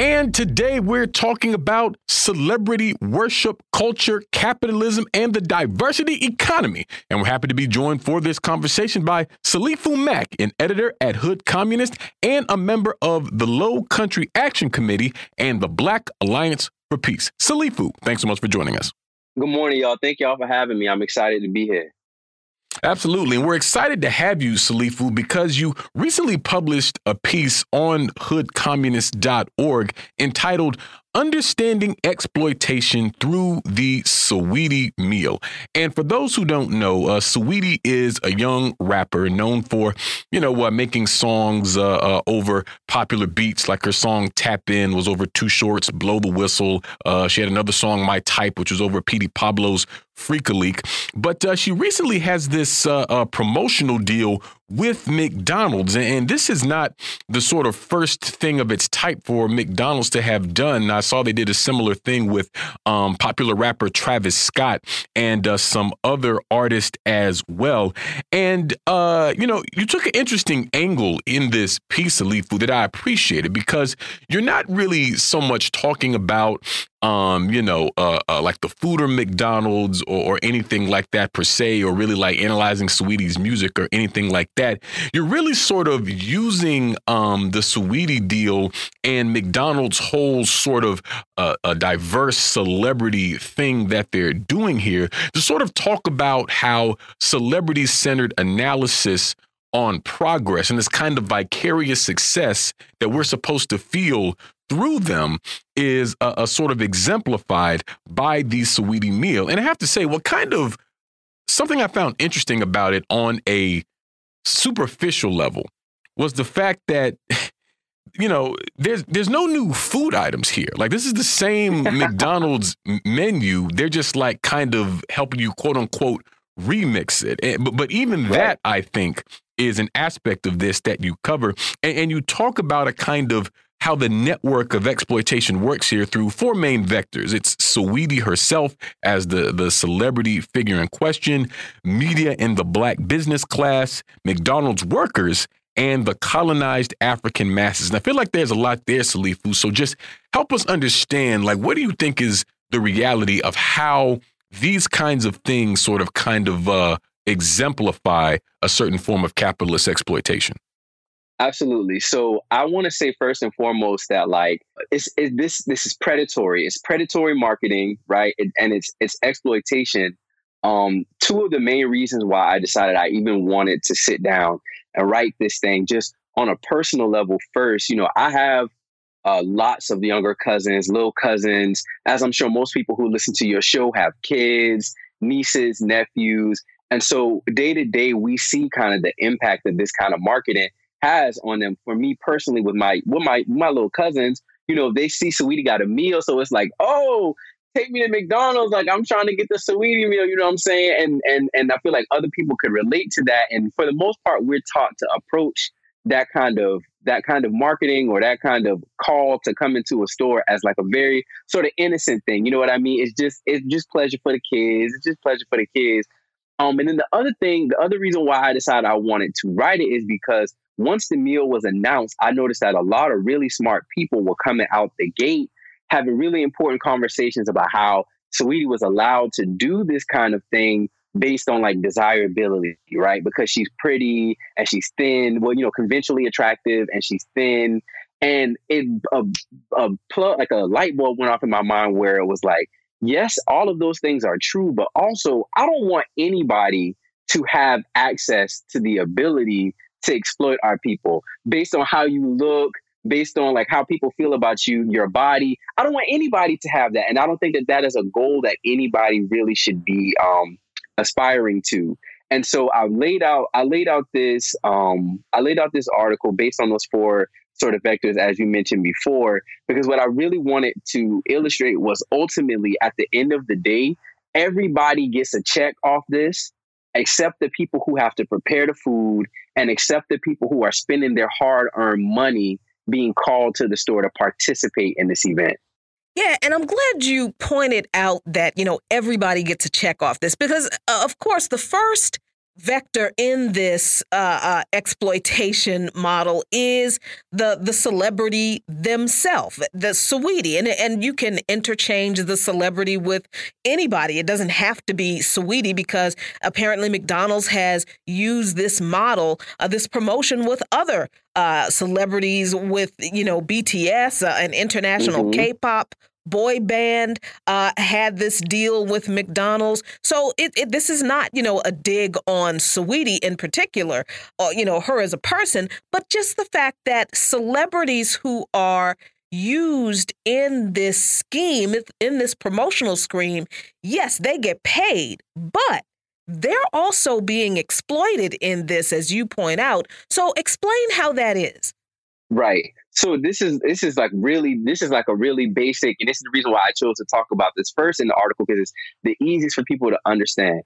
And today we're talking about celebrity worship, culture, capitalism, and the diversity economy. And we're happy to be joined for this conversation by Salifu Mack, an editor at Hood Communist and a member of the Low Country Action Committee and the Black Alliance for Peace. Salifu, thanks so much for joining us. Good morning, y'all. Thank y'all for having me. I'm excited to be here. Absolutely. And we're excited to have you, Salifu, because you recently published a piece on hoodcommunist.org entitled Understanding Exploitation Through the Saweetie Meal. And for those who don't know, uh, Saweetie is a young rapper known for, you know, uh, making songs uh, uh, over popular beats, like her song Tap In was over Too Short's Blow the Whistle. Uh, she had another song, My Type, which was over Petey Pablo's Freak a Leak. But uh, she recently has this uh, uh, promotional deal with McDonald's. And this is not the sort of first thing of its type for McDonald's to have done. I saw they did a similar thing with um, popular rapper Travis Scott and uh, some other artists as well. And, uh, you know, you took an interesting angle in this piece Salifu that I appreciated because you're not really so much talking about um, you know, uh, uh, like the food or McDonald's or, or, anything like that per se, or really like analyzing Saweetie's music or anything like that. You're really sort of using um, the Saweetie deal and McDonald's whole sort of uh, a diverse celebrity thing that they're doing here to sort of talk about how celebrity centered analysis on progress and this kind of vicarious success that we're supposed to feel through them is a, a sort of exemplified by the Saweetie meal. And I have to say, what kind of something I found interesting about it on a superficial level was the fact that you know there's there's no new food items here like this is the same mcdonald's menu they're just like kind of helping you quote unquote remix it and, but, but even right. that i think is an aspect of this that you cover and, and you talk about a kind of how the network of exploitation works here through four main vectors. It's Saweetie herself as the, the celebrity figure in question, media in the black business class, McDonald's workers, and the colonized African masses. And I feel like there's a lot there, Salifu. So just help us understand, like, what do you think is the reality of how these kinds of things sort of kind of uh, exemplify a certain form of capitalist exploitation? Absolutely. So I want to say first and foremost that like it's it, this this is predatory. It's predatory marketing, right? And it's it's exploitation. Um, two of the main reasons why I decided I even wanted to sit down and write this thing just on a personal level first. You know, I have uh, lots of younger cousins, little cousins, as I'm sure most people who listen to your show have kids, nieces, nephews. And so day to day, we see kind of the impact of this kind of marketing has on them. For me personally, with my with my my little cousins, you know, they see Saweetie got a meal, so it's like, oh, take me to McDonald's. Like I'm trying to get the Saweetie meal. You know what I'm saying? And and and I feel like other people could relate to that. And for the most part, we're taught to approach that kind of that kind of marketing or that kind of call to come into a store as like a very sort of innocent thing. You know what I mean? It's just it's just pleasure for the kids. It's just pleasure for the kids. Um, and then the other thing, the other reason why I decided I wanted to write it is because once the meal was announced, I noticed that a lot of really smart people were coming out the gate having really important conversations about how Saweetie was allowed to do this kind of thing based on like desirability, right? Because she's pretty and she's thin, well, you know, conventionally attractive and she's thin. And it a, a plug like a light bulb went off in my mind where it was like, yes, all of those things are true, but also I don't want anybody to have access to the ability to exploit our people based on how you look, based on like how people feel about you, your body. I don't want anybody to have that, and I don't think that that is a goal that anybody really should be um, aspiring to. And so I laid out, I laid out this, um, I laid out this article based on those four sort of vectors, as you mentioned before, because what I really wanted to illustrate was ultimately at the end of the day, everybody gets a check off this except the people who have to prepare the food and accept the people who are spending their hard earned money being called to the store to participate in this event. Yeah, and I'm glad you pointed out that, you know, everybody gets a check off this because, uh, of course, the first vector in this uh, uh, exploitation model is the the celebrity themselves, the Saweetie, and and you can interchange the celebrity with anybody. It doesn't have to be Saweetie because apparently McDonald's has used this model, uh, this promotion with other uh, celebrities, with you know BTS, uh, an international mm-hmm. K-pop boy band uh, had this deal with McDonald's. So it, it, this is not, you know, a dig on Saweetie in particular, or, you know, her as a person, but just the fact that celebrities who are used in this scheme, in this promotional scheme, yes, they get paid, but they're also being exploited in this, as you point out. So explain how that is. Right. So this is this is like really this is like a really basic, and this is the reason why I chose to talk about this first in the article because it's the easiest for people to understand.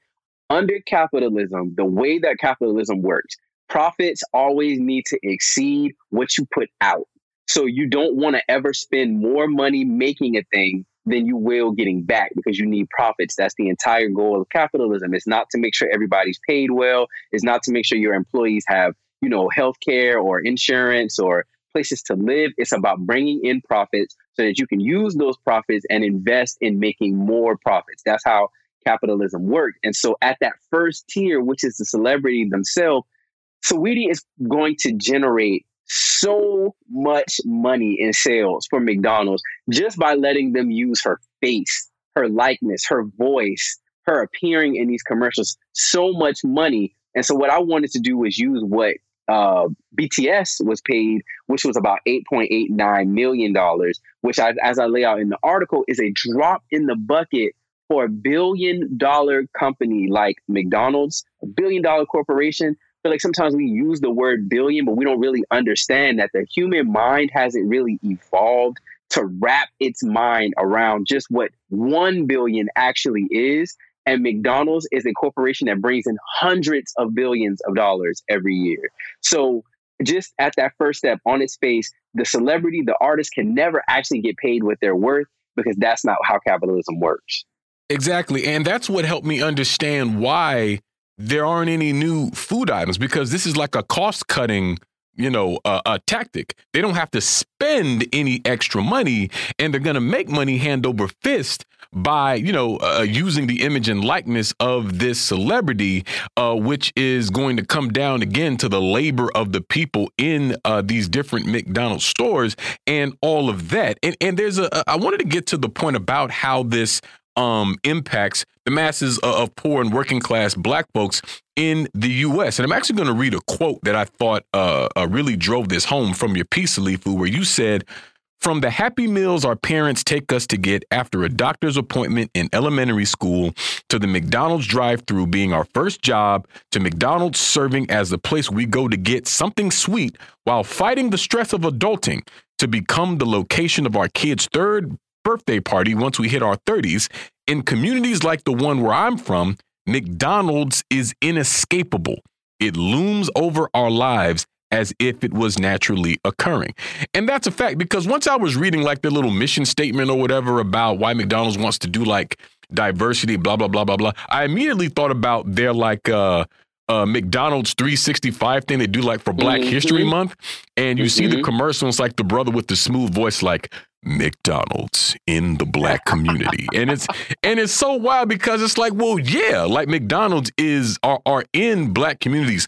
Under capitalism, the way that capitalism works, profits always need to exceed what you put out. So you don't want to ever spend more money making a thing than you will getting back because you need profits. That's the entire goal of capitalism. It's not to make sure everybody's paid well. It's not to make sure your employees have, you know, health care or insurance or places to live. It's about bringing in profits so that you can use those profits and invest in making more profits. That's how capitalism works. And so at that first tier, which is the celebrity themselves, Saweetie is going to generate so much money in sales for McDonald's just by letting them use her face, her likeness, her voice, her appearing in these commercials. So much money. And so, what I wanted to do was use what uh, BTS was paid, which was about $8.89 million, which, I, as I lay out in the article, is a drop in the bucket for a billion dollar company like McDonald's, a billion dollar corporation feel like sometimes we use the word billion, but we don't really understand that the human mind hasn't really evolved to wrap its mind around just what 1 billion actually is. And McDonald's is a corporation that brings in hundreds of billions of dollars every year. So, just at that first step on its face, the celebrity, the artist can never actually get paid what they're worth because that's not how capitalism works. Exactly. And that's what helped me understand why there aren't any new food items because this is like a cost cutting you know uh, a tactic they don't have to spend any extra money and they're going to make money hand over fist by you know uh, using the image and likeness of this celebrity uh, which is going to come down again to the labor of the people in uh, these different mcdonald's stores and all of that and, and there's a i wanted to get to the point about how this um, impacts the masses of poor and working class black folks in the U.S. And I'm actually going to read a quote that I thought uh, uh, really drove this home from your piece, Salifu, where you said, from the happy meals our parents take us to get after a doctor's appointment in elementary school, to the McDonald's drive through being our first job, to McDonald's serving as the place we go to get something sweet while fighting the stress of adulting, to become the location of our kids' third birthday party once we hit our 30s. In communities like the one where I'm from, McDonald's is inescapable. It looms over our lives as if it was naturally occurring. And that's a fact because once I was reading like the little mission statement or whatever about why McDonald's wants to do like diversity, blah, blah, blah, blah, blah, I immediately thought about their like, uh, uh, McDonald's 365 thing they do like for Black mm-hmm. History Month, and you mm-hmm. see the mm-hmm. commercials like the brother with the smooth voice, like McDonald's in the black community. and it's and it's so wild because it's like, well, yeah, like McDonald's is are, are in black communities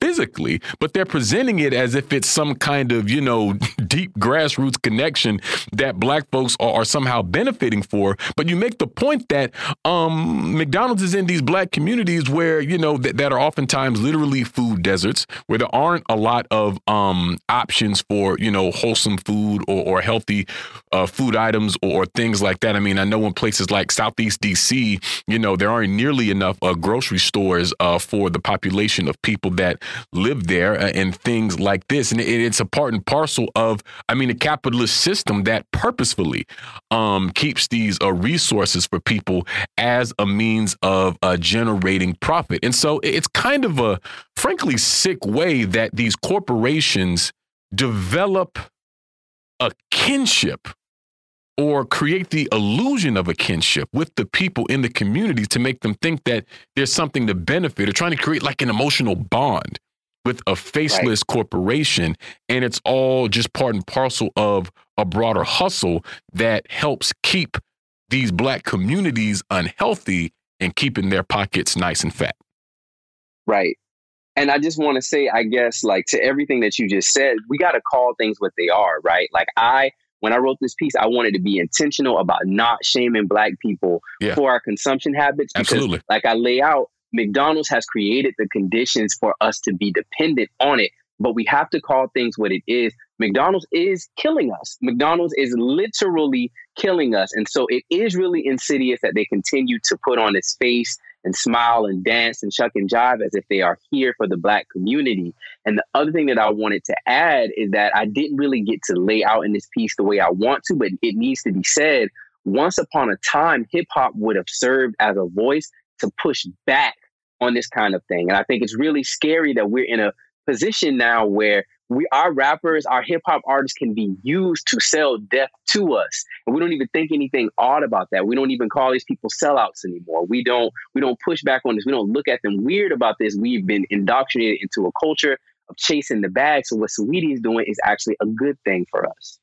physically, but they're presenting it as if it's some kind of, you know, deep grassroots connection that black folks are, are somehow benefiting for. But you make the point that um, McDonald's is in these black communities where, you know, that, that are oftentimes literally food deserts, where there aren't a lot of um, options for, you know, wholesome food or, or healthy uh, food items or, or, things like that. I mean, I know in places like Southeast DC, you know, there aren't nearly enough uh, grocery stores uh, for the population of people that live there uh, and things like this. And it's a part and parcel of, I mean, a capitalist system that purposefully um, keeps these uh, resources for people as a means of uh, generating profit. And so it's kind of a, frankly, sick way that these corporations develop a kinship or create the illusion of a kinship with the people in the community to make them think that there's something to benefit or trying to create like an emotional bond with a faceless right. corporation. And it's all just part and parcel of a broader hustle that helps keep these black communities unhealthy and keeping their pockets nice and fat. Right. And i just want to say i guess like to everything that you just said we got to call things what they are right? Like i when I wrote this piece, I wanted to be intentional about not shaming black people Yeah. for our consumption habits. Because, Absolutely. like I lay out, McDonald's has created the conditions for us to be dependent on it, but we have to call things what it is. McDonald's is killing us. McDonald's is literally killing us. And so it is really insidious that they continue to put on this face and smile and dance and chuck and jive as if they are here for the black community. And the other thing that I wanted to add is that I didn't really get to lay out in this piece the way I want to, but it needs to be said. Once upon a time, hip hop would have served as a voice to push back on this kind of thing. And I think it's really scary that we're in a position now where we our rappers, our hip hop artists can be used to sell death to us. And we don't even think anything odd about that. We don't even call these people sellouts anymore. We don't we don't push back on this. We don't look at them weird about this. We've been indoctrinated into a culture of chasing the bag. So what Saweetie is doing is actually a good thing for us.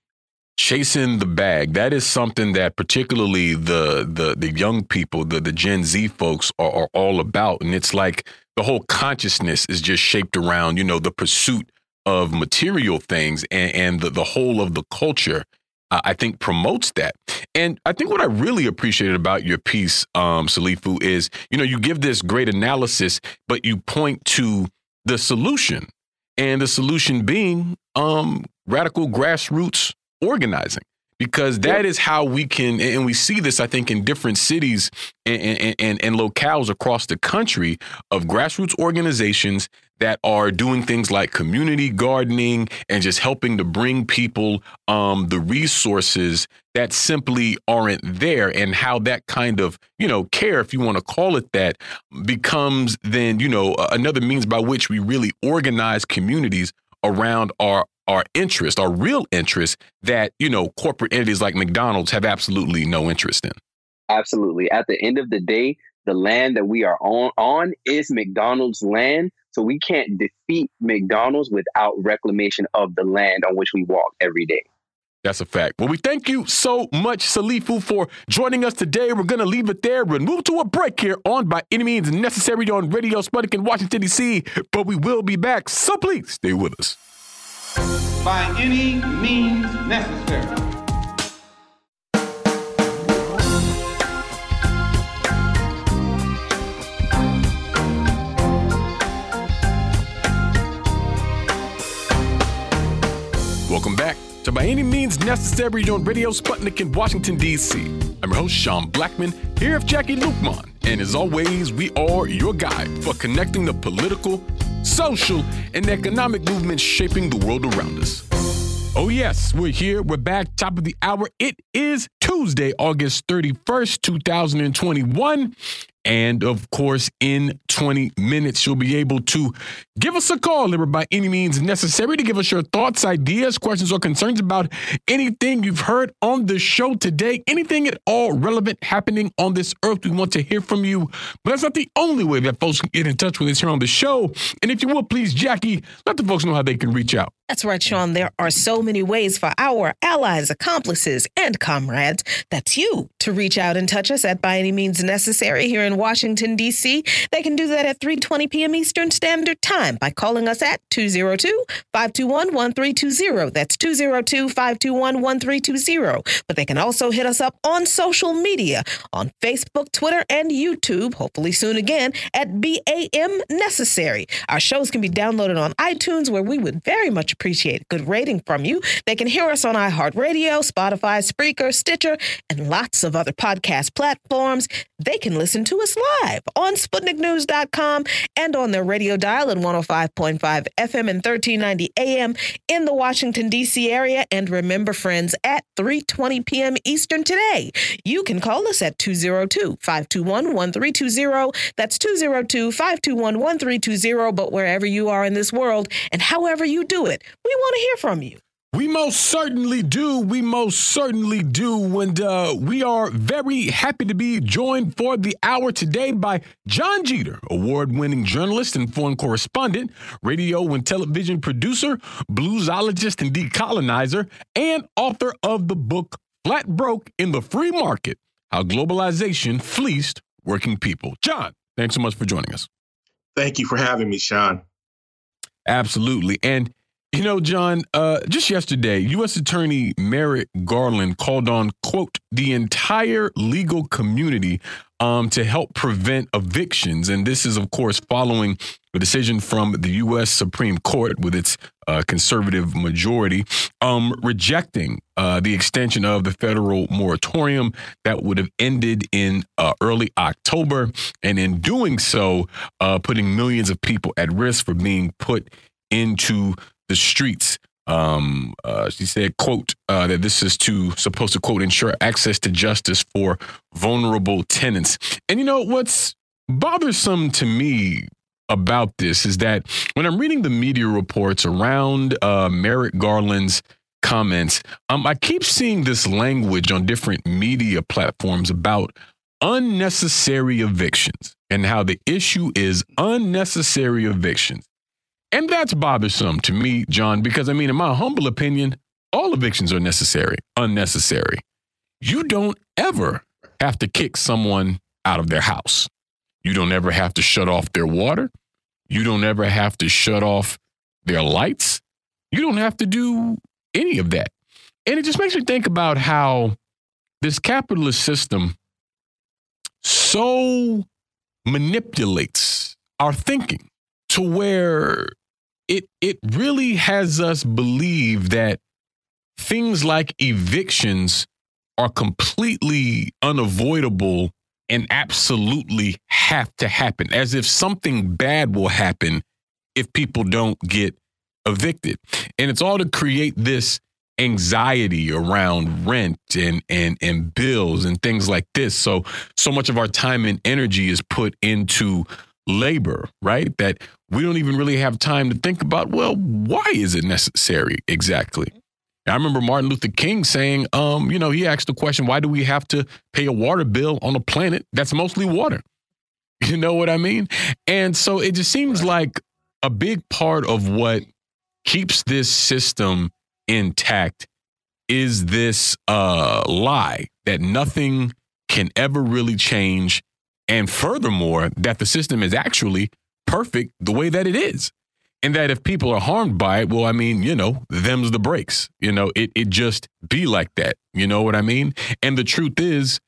chasing the bag that is something that particularly the the the young people the the gen z folks are, are all about and it's like the whole consciousness is just shaped around you know the pursuit of material things and, and the, the whole of the culture uh, i think promotes that. And i think what i really appreciated about your piece um salifu is you know you give this great analysis but you point to the solution and the solution being um radical grassroots organizing because that is how we can and we see this i think in different cities and, and, and, and locales across the country of grassroots organizations that are doing things like community gardening and just helping to bring people um, the resources that simply aren't there and how that kind of you know care if you want to call it that becomes then you know another means by which we really organize communities around our our interest, our real interest that, you know, corporate entities like McDonald's have absolutely no interest in. Absolutely. At the end of the day, the land that we are on on is McDonald's land. So we can't defeat McDonald's without reclamation of the land on which we walk every day. That's a fact. Well, we thank you so much, Salifu, for joining us today. We're going to leave it there and move to a break here on By Any Means Necessary on Radio Sputnik in Washington, D.C. But we will be back, so please stay with us. By any means necessary. By Any Means Necessary on Radio Sputnik in Washington, D.C. I'm your host, Sean Blackman, here with Jacquie Luqman. And as always, we are your guide for connecting the political, social, and economic movements shaping the world around us. Oh, yes, we're here. We're back, top of the hour. It is Tuesday, August 31st, 2021. And of course, in 20 minutes, you'll be able to give us a call by any means necessary to give us your thoughts, ideas, questions, or concerns about anything you've heard on the show today, anything at all relevant happening on this earth. We want to hear from you. But that's not the only way that folks can get in touch with us here on the show. And if you will, please, Jacquie, let the folks know how they can reach out. That's right, Sean. There are so many ways for our allies, accomplices, and comrades. That's you to reach out and touch us at by any means necessary here in Washington, D.C. They can do that at 3:20 p.m. Eastern Standard Time by calling us at 202-521-1320. That's 202-521-1320. But they can also hit us up on social media on Facebook, Twitter, and YouTube, hopefully soon again at BAM Necessary. Our shows can be downloaded on iTunes where we would very much appreciate a good rating from you. They can hear us on iHeartRadio, Spotify, Spreaker, Stitcher, and lots of other podcast platforms. They can listen to us live on SputnikNews.com and on the radio dial at 105.5 FM and 1390 AM in the Washington, D.C. area. And remember, friends, at 3.20 p.m. Eastern today, you can call us at 202-521-1320. That's 202-521-1320. But wherever you are in this world and however you do it, we want to hear from you. We most certainly do. We most certainly do. And uh, we are very happy to be joined for the hour today by John Jeter, award winning journalist and foreign correspondent, radio and television producer, bluesologist and decolonizer, and author of the book Flat Broke in the Free Market How Globalization Fleeced Working People. John, thanks so much for joining us. Thank you for having me, Sean. Absolutely. And You know, John, uh, just yesterday, U.S. Attorney Merrick Garland called on, quote, the entire legal community um, to help prevent evictions. And this is, of course, following a decision from the U.S. Supreme Court with its uh, conservative majority um, rejecting uh, the extension of the federal moratorium that would have ended in uh, early October. And in doing so, uh, putting millions of people at risk for being put into the streets. Um, uh, she said, "quote uh, that this is to supposed to quote ensure access to justice for vulnerable tenants." And you know what's bothersome to me about this is that when I'm reading the media reports around uh, Merrick Garland's comments, um, I keep seeing this language on different media platforms about unnecessary evictions and how the issue is unnecessary evictions. And that's bothersome to me, John, because I mean, in my humble opinion, all evictions are necessary, unnecessary. You don't ever have to kick someone out of their house. You don't ever have to shut off their water. You don't ever have to shut off their lights. You don't have to do any of that. And it just makes me think about how this capitalist system so manipulates our thinking to where it it really has us believe that things like evictions are completely unavoidable and absolutely have to happen as if something bad will happen if people don't get evicted and it's all to create this anxiety around rent and and and bills and things like this so so much of our time and energy is put into labor, right? That we don't even really have time to think about, well, why is it necessary exactly? I remember Martin Luther King saying, um, you know, he asked the question, why do we have to pay a water bill on a planet that's mostly water? You know what I mean? And so it just seems like a big part of what keeps this system intact is this uh, lie that nothing can ever really change and furthermore, that the system is actually perfect the way that it is. And that if people are harmed by it, well, I mean, you know, them's the breaks. You know, it it just be like that. You know what I mean? And the truth is,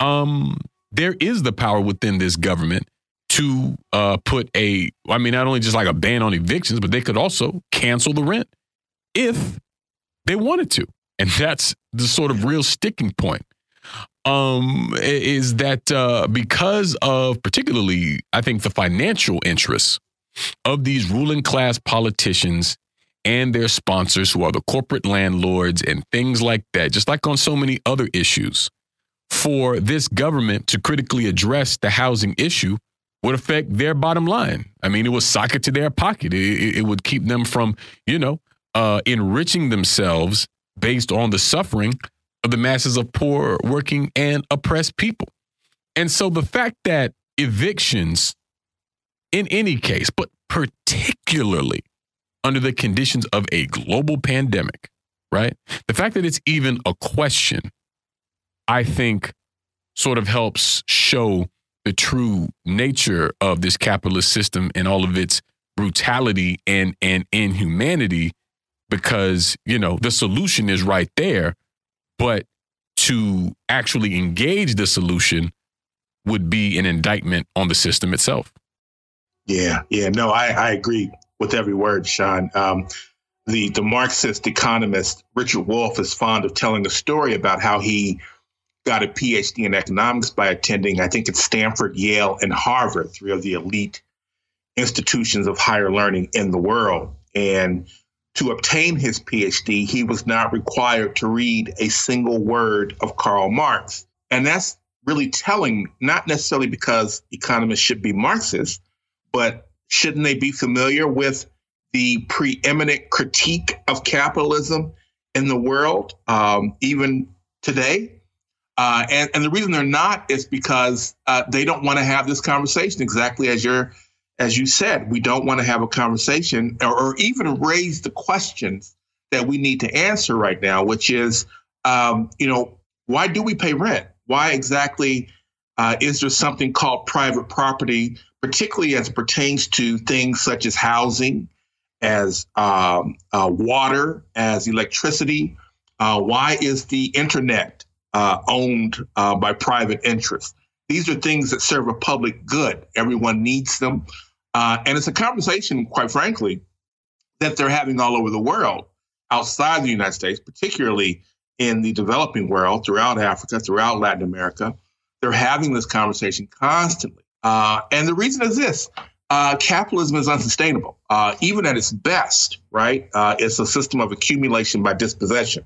um, there is the power within this government to uh, put a, I mean, not only just like a ban on evictions, but they could also cancel the rent if they wanted to. And that's the sort of real sticking point um, is that uh, because of particularly, I think, the financial interests of these ruling class politicians and their sponsors, who are the corporate landlords and things like that, just like on so many other issues, for this government to critically address the housing issue would affect their bottom line. I mean, it would sock it to their pocket. It, it would keep them from, you know, uh, enriching themselves based on the suffering of the masses of poor, working, and oppressed people. And so the fact that evictions, in any case, but particularly under the conditions of a global pandemic, right? The fact that it's even a question, I think, sort of helps show the true nature of this capitalist system and all of its brutality and and inhumanity because you know the solution is right there but to actually engage the solution would be an indictment on the system itself. Yeah, yeah, no, I, I agree with every word, Sean. Um, the the Marxist economist Richard Wolff is fond of telling a story about how he got a PhD in economics by attending, I think it's Stanford, Yale, and Harvard, three of the elite institutions of higher learning in the world. And to obtain his PhD, he was not required to read a single word of Karl Marx. And that's really telling, not necessarily because economists should be Marxists, but shouldn't they be familiar with the preeminent critique of capitalism in the world, um, even today? Uh, and, and the reason they're not is because uh, they don't want to have this conversation exactly as you're as you said, we don't want to have a conversation or, or even raise the questions that we need to answer right now, which is, um, you know, why do we pay rent? Why exactly uh, is there something called private property, particularly as it pertains to things such as housing as um, uh, water, as electricity? Uh, why is the internet uh, owned uh, by private interests? These are things that serve a public good. Everyone needs them. Uh, and it's a conversation, quite frankly, that they're having all over the world outside the United States, particularly in the developing world, throughout Africa, throughout Latin America. They're having this conversation constantly. Uh, and the reason is this uh, capitalism is unsustainable, uh, even at its best, right? Uh, it's a system of accumulation by dispossession.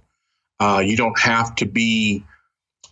Uh, you don't have to be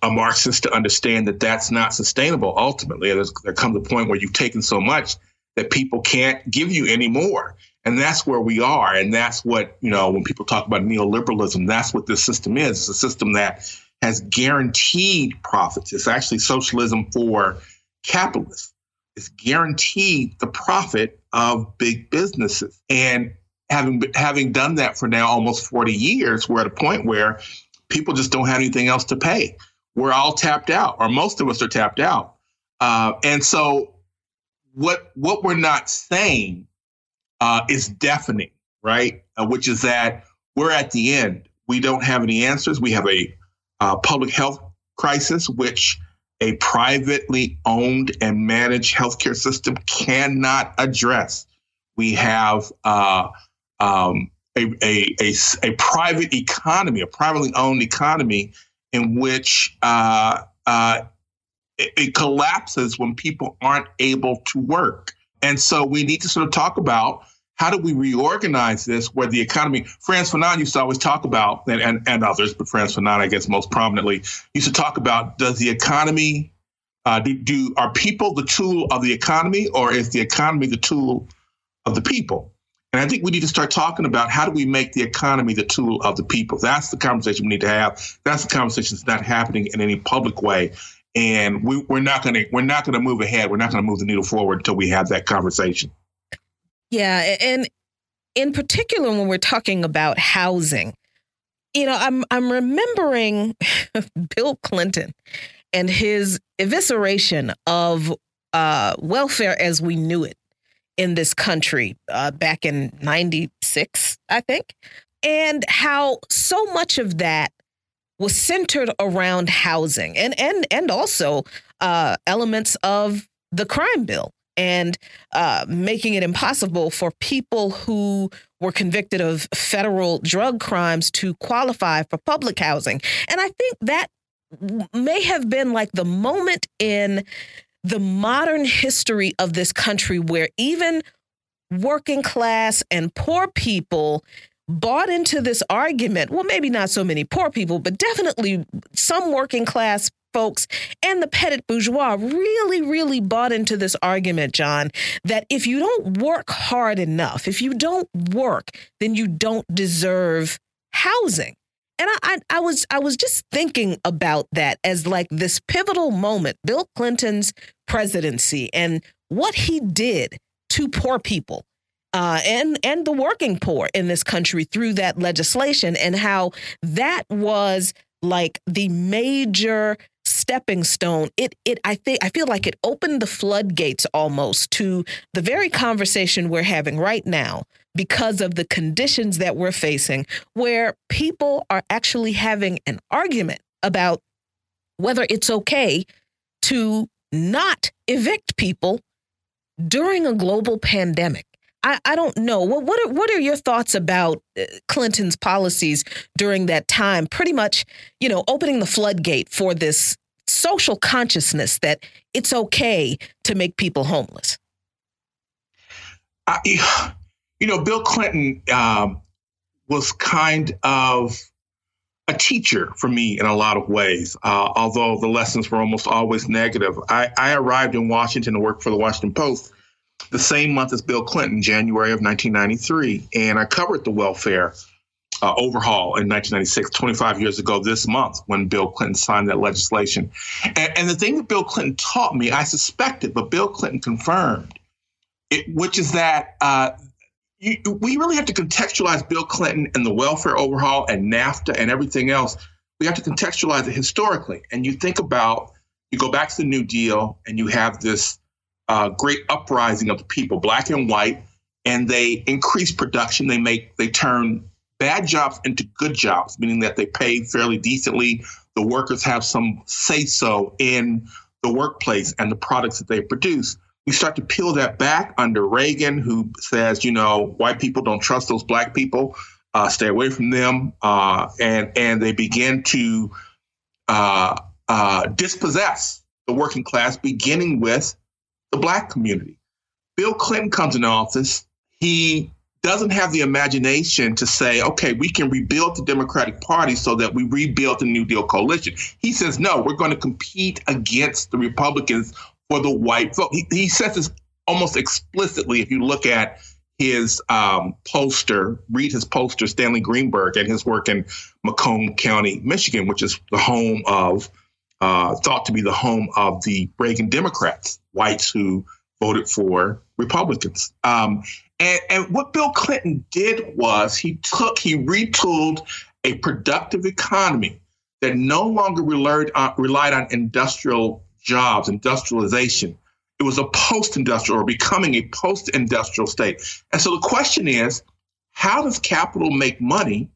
a Marxist to understand that that's not sustainable ultimately. there comes a point where you've taken so much that people can't give you anymore. And that's where we are. And that's what, you know, when people talk about neoliberalism, that's what this system is. It's a system that has guaranteed profits. It's actually socialism for capitalists. It's guaranteed the profit of big businesses. And having having done that for now almost 40 years, we're at a point where people just don't have anything else to pay. We're all tapped out, or most of us are tapped out. Uh, and so what what we're not saying uh, is deafening, right? Uh, which is that we're at the end. We don't have any answers. We have a uh, public health crisis, which a privately owned and managed healthcare system cannot address. We have uh, um, a, a, a, a, private economy, a privately owned economy, in which uh, uh, it, collapses when people aren't able to work. And so we need to sort of talk about how do we reorganize this where the economy, Frantz Fanon used to always talk about, and, and, and others, but Frantz Fanon, I guess, most prominently, used to talk about does the economy, uh, do, do are people the tool of the economy or is the economy the tool of the people? And I think we need to start talking about how do we make the economy the tool of the people. That's the conversation we need to have. That's the conversation that's not happening in any public way and we, we're not going to we're not going to move ahead. We're not going to move the needle forward until we have that conversation. Yeah, and in particular when we're talking about housing, you know, I'm I'm remembering Bill Clinton and his evisceration of uh, welfare as we knew it in this country uh, back in '96, I think, and how so much of that was centered around housing and and and also uh, elements of the crime bill and uh, making it impossible for people who were convicted of federal drug crimes to qualify for public housing. And I think that may have been like the moment in the modern history of this country where even working class and poor people bought into this argument. Well, maybe not so many poor people, but definitely some working class folks and the petit bourgeois really, really bought into this argument, John, that if you don't work hard enough, if you don't work, then you don't deserve housing. And I, I, I was I was just thinking about that as like this pivotal moment, Bill Clinton's presidency and what he did to poor people uh, and and the working poor in this country through that legislation, and how that was like the major stepping stone. It it i think i feel like it opened the floodgates almost to the very conversation we're having right now because of the conditions that we're facing where people are actually having an argument about whether it's okay to not evict people during a global pandemic I, I don't know. What what are, what are your thoughts about uh, Clinton's policies during that time? Pretty much, you know, opening the floodgate for this social consciousness that it's okay to make people homeless. I, you know, Bill Clinton um, was kind of a teacher for me in a lot of ways, uh, although the lessons were almost always negative. I, I arrived in Washington to work for the Washington Post the same month as Bill Clinton, January of 1993. And I covered the welfare uh, overhaul in 1996, 25 years ago this month, when Bill Clinton signed that legislation. And, and the thing that Bill Clinton taught me, I suspected, but Bill Clinton confirmed, it, which is that uh, you, we really have to contextualize Bill Clinton and the welfare overhaul and NAFTA and everything else. We have to contextualize it historically. And you think about, you go back to the New Deal and you have this uh, great uprising of the people, black and white, and they increase production. They make they turn bad jobs into good jobs, meaning that they pay fairly decently. The workers have some say so in the workplace and the products that they produce. We start to peel that back under Reagan, who says, you know, white people don't trust those black people, uh, stay away from them, uh, and and they begin to uh, uh dispossess the working class, beginning with the black community. Bill Clinton comes into office. He doesn't have the imagination to say, okay, we can rebuild the Democratic Party so that we rebuild the New Deal coalition. He says, no, we're going to compete against the Republicans for the white vote. He, he says this almost explicitly if you look at his um, poster, read his poster, Stanley Greenberg, and his work in Macomb County, Michigan, which is the home of, uh, thought to be the home of the Reagan Democrats, whites who voted for Republicans. Um, and, and what Bill Clinton did was he took, he retooled a productive economy that no longer relied on, relied on industrial jobs, industrialization. It was a post industrial or becoming a post industrial state. And so the question is how does capital make money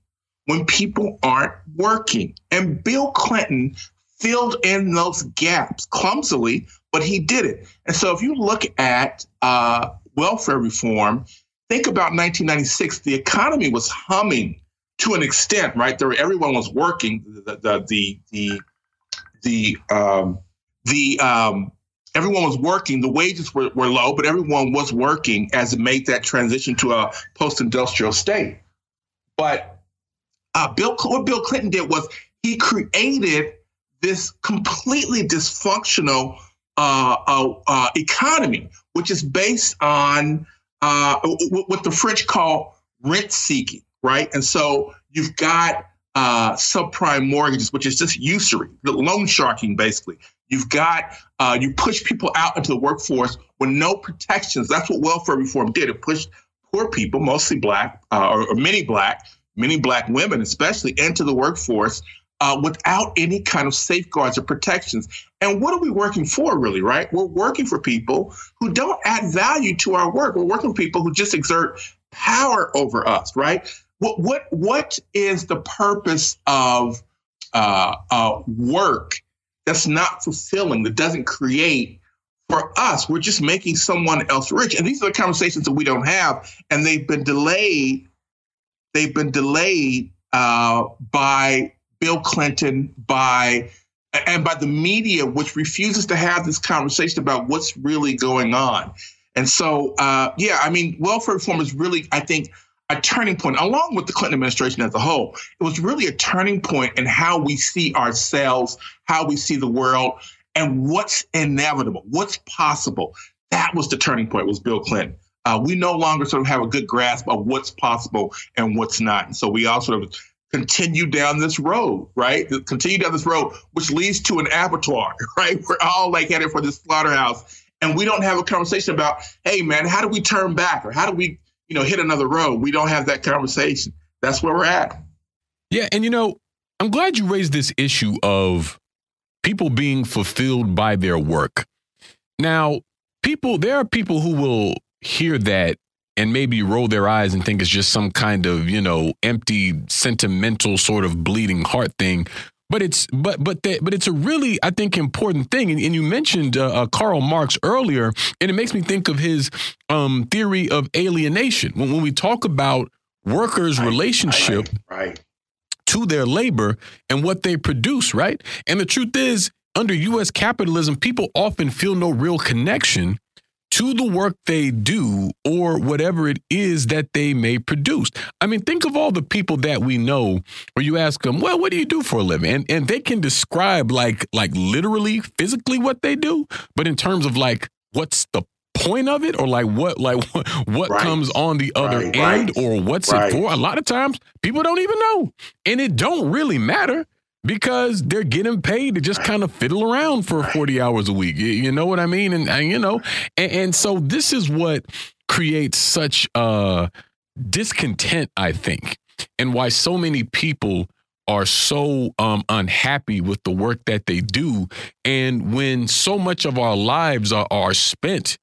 when people aren't working? And Bill Clinton filled in those gaps clumsily, but he did it. And so if you look at uh, welfare reform, think about 1996, the economy was humming to an extent, right? There, everyone was working. The the the the, the um, the um, everyone was working. The wages were, were low, but everyone was working as it made that transition to a post-industrial state. But uh, Bill, what Bill Clinton did was he created this completely dysfunctional uh, uh, uh economy, which is based on uh, what the French call rent seeking, right? And so you've got uh, subprime mortgages, which is just usury, loan sharking, basically. You've got you push people out into the workforce with no protections. That's what welfare reform did. It pushed poor people, mostly black or, or, many black, many black women, especially, into the workforce uh, without any kind of safeguards or protections. And what are we working for, really? Right? We're working for people who don't add value to our work. We're working for people who just exert power over us. Right? What what what is the purpose of uh, uh, work that's not fulfilling, that doesn't create for us. We're just making someone else rich. And these are the conversations that we don't have. And they've been delayed. They've been delayed uh, by Bill Clinton, by and by the media, which refuses to have this conversation about what's really going on. And so, uh, yeah, I mean, welfare reform is really, I think, a turning point, along with the Clinton administration as a whole. It was really a turning point in how we see ourselves, how we see the world, and what's inevitable, what's possible. That was the turning point. Was Bill Clinton. Uh, we no longer sort of have a good grasp of what's possible and what's not. And so we all sort of continue down this road, right? Continue down this road, which leads to an abattoir, right? We're all like headed for this slaughterhouse. And we don't have a conversation about, hey, man, how do we turn back or how do we you know, hit another road. We don't have that conversation. That's where we're at. Yeah, and you know, I'm glad you raised this issue of people being fulfilled by their work. Now, people there are people who will hear that and maybe roll their eyes and think it's just some kind of, you know, empty sentimental sort of bleeding heart thing but it's but but that but it's a really I think important thing. And, and you mentioned uh, uh, Karl Marx earlier, and it makes me think of his um, theory of alienation. When when we talk about workers' right, relationship right, right. to their labor and what they produce, right? And the truth is, under U.S. capitalism, people often feel no real connection to the work they do or whatever it is that they may produce. I mean, think of all the people that we know where you ask them, well, what do you do for a living? And and they can describe like like literally physically what they do, but in terms of like what's the point of it or like what like what, what right. comes on the other right. end right. or what's it for a lot of times people don't even know and it don't really matter because they're getting paid to just kind of fiddle around for 40 hours a week. You, know what I mean? And, and you know, and, and, so this is what creates such uh, discontent, I think, and why so many people are so um, unhappy with the work that they do. And when so much of our lives are, are spent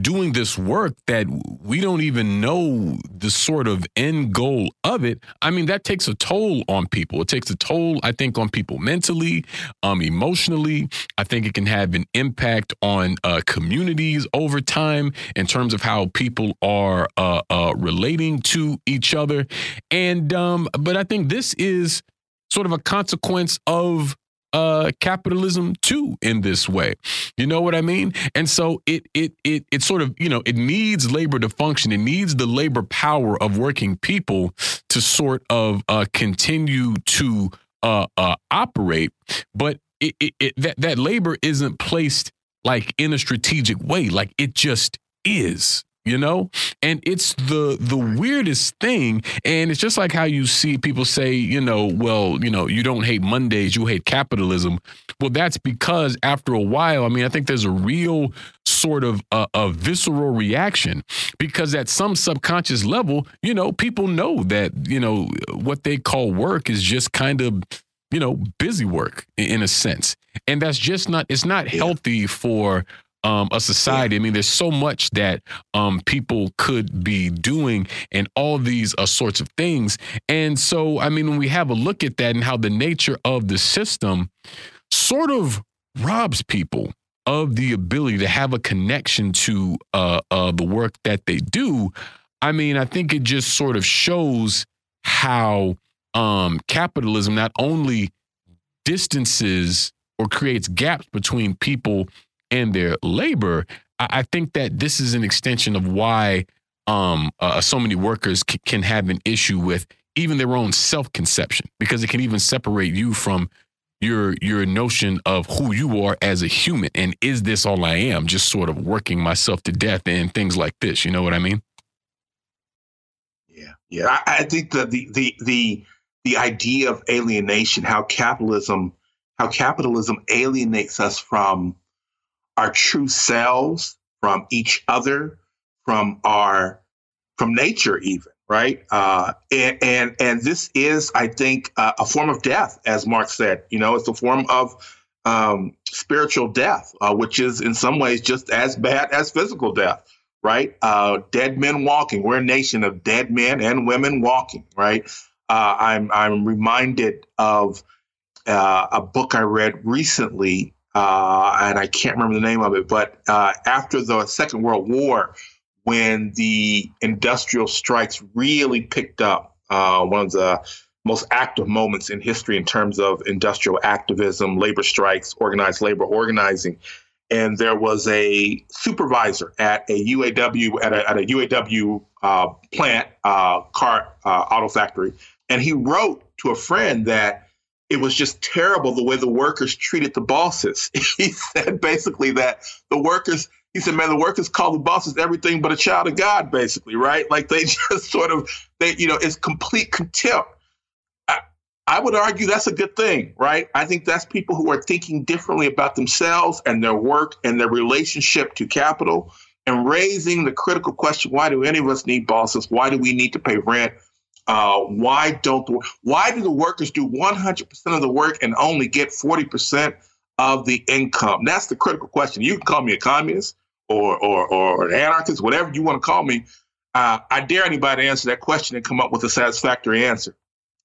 doing this work that we don't even know the sort of end goal of it, I mean, that takes a toll on people. It takes a toll, I think, on people mentally, um, emotionally. I think it can have an impact on uh, communities over time in terms of how people are uh, uh, relating to each other. And, um, but I think this is sort of a consequence of uh, capitalism too in this way. You know what I mean? And so it it it it sort of you know it needs labor to function. It needs the labor power of working people to sort of uh, continue to uh, uh, operate. But it, it, it, that that labor isn't placed like in a strategic way. Like it just is you know? And it's the the weirdest thing and it's just like how you see people say you know well you know you don't hate mondays you hate capitalism. Well that's because after a while i mean i think there's a real sort of a, a visceral reaction because at some subconscious level you know people know that you know what they call work is just kind of you know busy work in a sense. And that's just not it's not healthy for um, a society. I mean, there's so much that um, people could be doing and all these uh, sorts of things. And so, I mean, when we have a look at that and how the nature of the system sort of robs people of the ability to have a connection to uh, uh, the work that they do, I mean, I think it just sort of shows how um, capitalism not only distances or creates gaps between people and their labor, I, I think that this is an extension of why um, uh, so many workers c- can have an issue with even their own self-conception because it can even separate you from your your notion of who you are as a human and is this all I am just sort of working myself to death and things like this you know what I mean? Yeah yeah I, I think that the the the the idea of alienation how capitalism how capitalism alienates us from our true selves from each other, from our from nature, even right. Uh, and, and and this is, I think, uh, a form of death, as Marx said. You know, it's a form of um, spiritual death, uh, which is in some ways just as bad as physical death. Right, uh, dead men walking. We're a nation of dead men and women walking. Right, uh, I'm I'm reminded of uh, a book I read recently uh, and I can't remember the name of it, but uh, after the Second World War, when the industrial strikes really picked up, uh, one of the most active moments in history in terms of industrial activism, labor strikes, organized labor organizing. And there was a supervisor at a UAW at a, at a UAW uh, plant, uh, car uh, auto factory, and he wrote to a friend that it was just terrible the way the workers treated the bosses. he said basically that the workers, he said, man, the workers call the bosses everything but a child of God, basically, right? Like they just sort of, they, you know, it's complete contempt. I, I would argue that's a good thing, right? I think that's people who are thinking differently about themselves and their work and their relationship to capital and raising the critical question why do any of us need bosses? Why do we need to pay rent? Uh, why don't the, why do the workers do 100% of the work and only get 40% of the income? That's the critical question. You can call me a communist or or, or an anarchist, whatever you want to call me. Uh, I dare anybody to answer that question and come up with a satisfactory answer.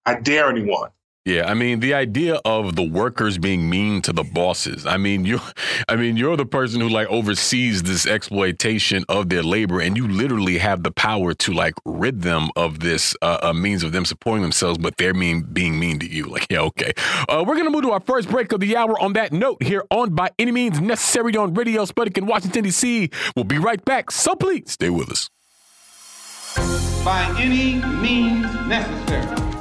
I dare anyone. Yeah, I mean the idea of the workers being mean to the bosses. I mean you, I mean you're the person who like oversees this exploitation of their labor, and you literally have the power to like rid them of this uh, uh, means of them supporting themselves, but they're mean being mean to you. Like yeah, okay. Uh, we're gonna move to our first break of the hour. On that note, here on by any means necessary on Radio Sputnik in Washington D.C. We'll be right back. So please stay with us. By any means necessary.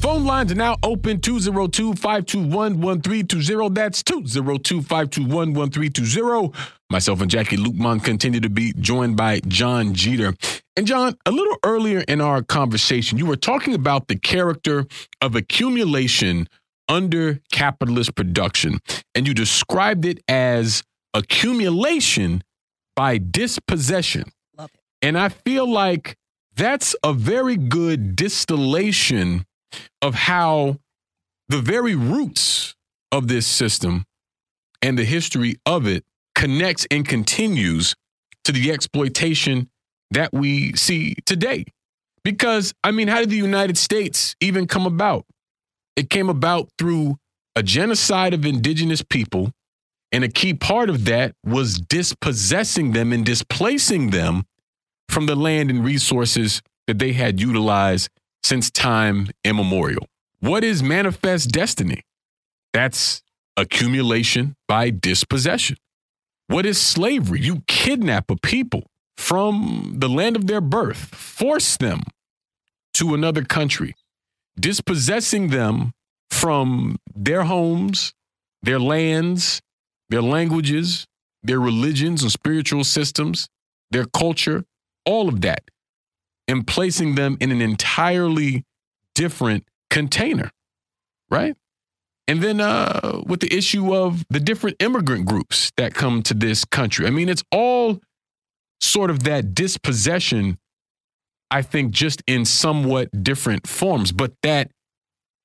Phone lines are now open 202 521 1320. That's 202 521 1320. Myself and Jacquie Luqman continue to be joined by John Jeter. And John, a little earlier in our conversation, you were talking about the character of accumulation under capitalist production, and you described it as accumulation by dispossession. Love it. And I feel like that's a very good distillation of how the very roots of this system and the history of it connects and continues to the exploitation that we see today. Because, I mean, how did the United States even come about? It came about through a genocide of indigenous people. And a key part of that was dispossessing them and displacing them from the land and resources that they had utilized since time immemorial. What is manifest destiny? That's accumulation by dispossession. What is slavery? You kidnap a people from the land of their birth, force them to another country, dispossessing them from their homes, their lands, their languages, their religions and spiritual systems, their culture, all of that, and placing them in an entirely different container, right? And then uh, with the issue of the different immigrant groups that come to this country, I mean, it's all sort of that dispossession, I think, just in somewhat different forms. But that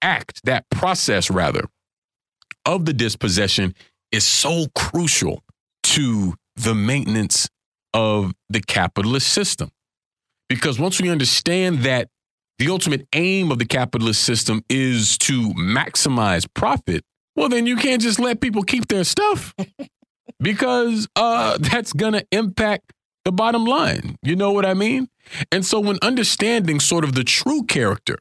act, that process, rather, of the dispossession is so crucial to the maintenance of the capitalist system. Because once we understand that the ultimate aim of the capitalist system is to maximize profit, well, then you can't just let people keep their stuff because uh, that's going to impact the bottom line. You know what I mean? And so, when understanding sort of the true character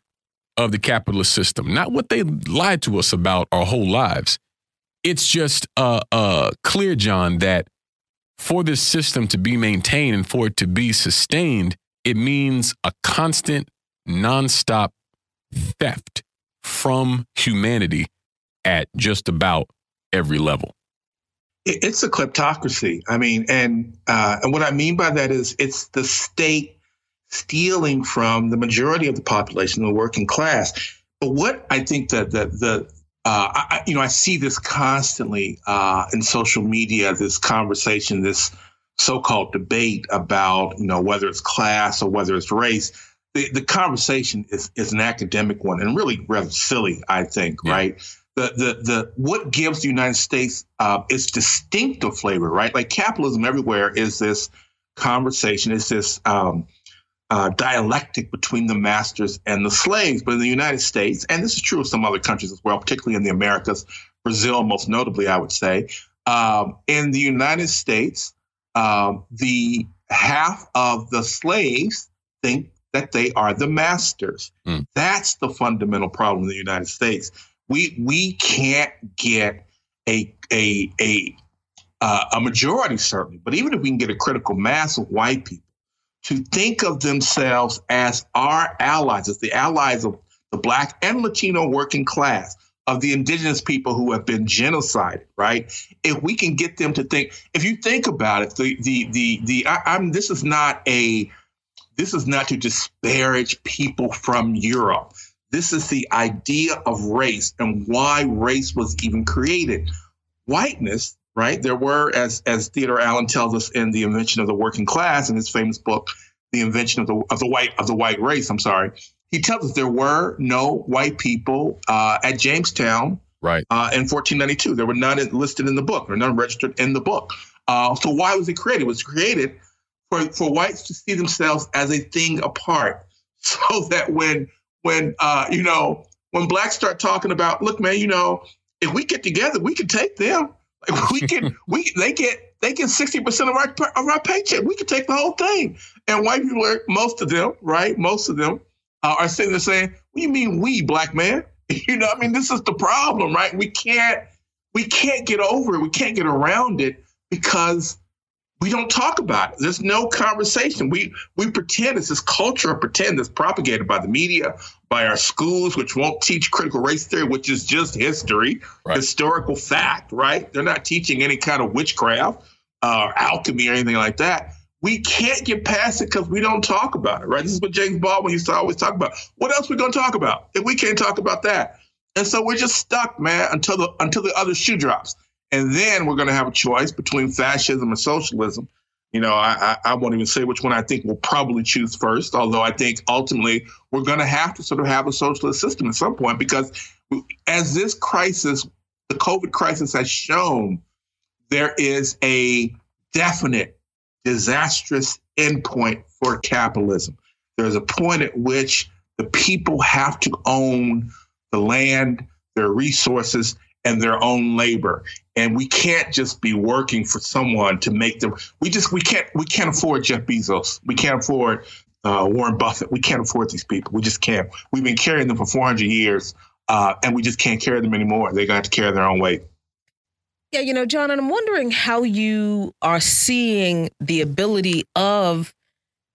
of the capitalist system, not what they lied to us about our whole lives, it's just uh, uh, clear, John, that for this system to be maintained and for it to be sustained, it means a constant, nonstop theft from humanity at just about every level it's a kleptocracy. I mean, and uh, and what I mean by that is it's the state stealing from the majority of the population, the working class. But what I think that the the uh, I, you know I see this constantly uh, in social media, this conversation, this so-called debate about you know whether it's class or whether it's race. The, the conversation is, is an academic one and really rather silly, I think, yeah. right? the the the what gives the United States uh, its distinctive flavor, right? Like capitalism everywhere is this conversation, is this um, uh, dialectic between the masters and the slaves. But in the United States, and this is true of some other countries as well, particularly in the Americas, Brazil most notably, I would say, um, in the United States, um, the half of the slaves think that they are the masters. Mm. That's the fundamental problem in the United States we we can't get a a a uh, a majority certainly, but even if we can get a critical mass of white people to think of themselves as our allies, as the allies of the black and Latino working class, of the indigenous people who have been genocided, right? If we can get them to think, if you think about it, the the the the I, am this is not a this is not to disparage people from Europe. This is the idea of race and why race was even created. Whiteness, right? There were, as as Theodore Allen tells us in the Invention of the Working Class in his famous book, The Invention of the of the White of the White Race. I'm sorry. He tells us there were no white people uh, at Jamestown, right? Uh, in 1492, there were none listed in the book, or none registered in the book. Uh, so why was it created? It was created for for whites to see themselves as a thing apart, so that when when uh, you know when blacks start talking about, look, man, you know, if we get together, we can take them. Like we can, we they get they get sixty percent of our of our paycheck. We can take the whole thing. And white people are most of them, right? Most of them uh, are sitting there saying, "What do you mean we, black man?" You know, I mean, this is the problem, right? We can't we can't get over it. We can't get around it because we don't talk about it. There's no conversation. We we pretend it's this culture of pretend that's propagated by the media, by our schools, which won't teach critical race theory, which is just history, right. historical fact, right? They're not teaching any kind of witchcraft uh, or alchemy or anything like that. We can't get past it because we don't talk about it, right? This is what James Baldwin used to always talk about. What else we gonna talk about if we can't talk about that? And so we're just stuck, man, until the until the other shoe drops. And then we're gonna have a choice between fascism and socialism. You know, I, I, I won't even say which one I think we'll probably choose first, although I think ultimately we're to have to sort of have a socialist system at some point because as this crisis, the COVID crisis has shown, there is a definite disastrous endpoint for capitalism. There's a point at which the people have to own the land, their resources, and their own labor. And we can't just be working for someone to make them. We just we can't we can't afford Jeff Bezos. We can't afford uh, Warren Buffett. We can't afford these people. We just can't. We've been carrying them for 400 years, uh, and we just can't carry them anymore. They're going to have to carry their own weight. Yeah, you know, John, and I'm wondering how you are seeing the ability of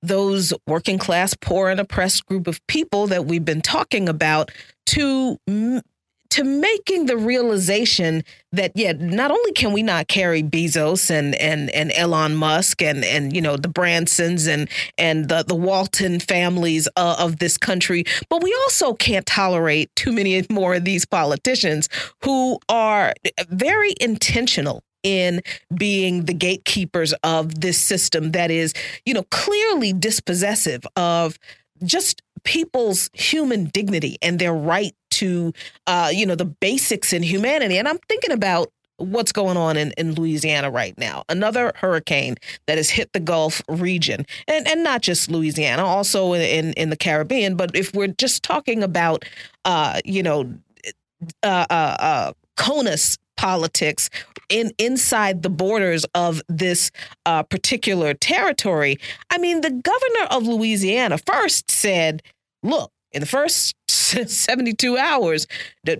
those working class, poor, and oppressed group of people that we've been talking about to to making the realization that yeah, not only can we not carry Bezos and and and Elon Musk and and you know the Bransons and and the the Walton families uh, of this country, but we also can't tolerate too many more of these politicians who are very intentional in being the gatekeepers of this system that is, you know, clearly dispossessive of just people's human dignity and their right to, uh, you know, the basics in humanity. And I'm thinking about what's going on in, in Louisiana right now. Another hurricane that has hit the Gulf region, and, and not just Louisiana, also in, in the Caribbean. But if we're just talking about, uh, you know, uh, uh, uh CONUS politics in inside the borders of this uh, particular territory. I mean, the governor of Louisiana first said, "Look, in the first 72 hours,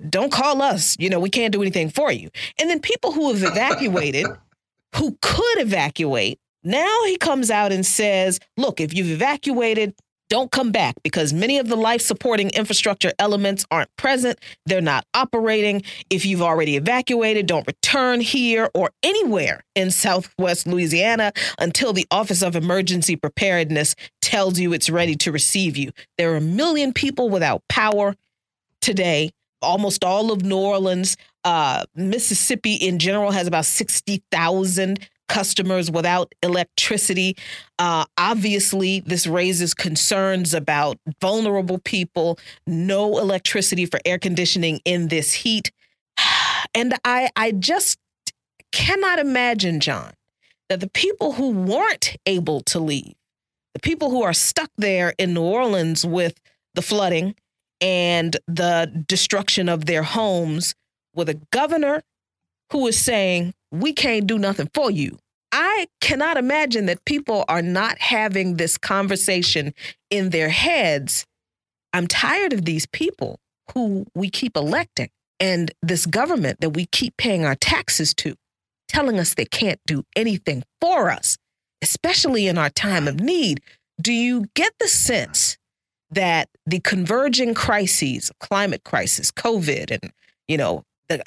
don't call us. You know, we can't do anything for you." And then people who have evacuated, who could evacuate, now he comes out and says, "Look, if you've evacuated, don't come back because many of the life supporting infrastructure elements aren't present. They're not operating. If you've already evacuated, don't return here or anywhere in Southwest Louisiana until the Office of Emergency Preparedness tells you it's ready to receive you. There are a million people without power today. Almost all of New Orleans, uh, Mississippi in general has about 60,000 customers without electricity. Uh, obviously, this raises concerns about vulnerable people, no electricity for air conditioning in this heat. And I, I just cannot imagine, John, that the people who weren't able to leave, the people who are stuck there in New Orleans with the flooding and the destruction of their homes, with a governor who is saying, we can't do nothing for you. I cannot imagine that people are not having this conversation in their heads. I'm tired of these people who we keep electing and this government that we keep paying our taxes to telling us they can't do anything for us, especially in our time of need. Do you get the sense that the converging crises, climate crisis, COVID, and you know, the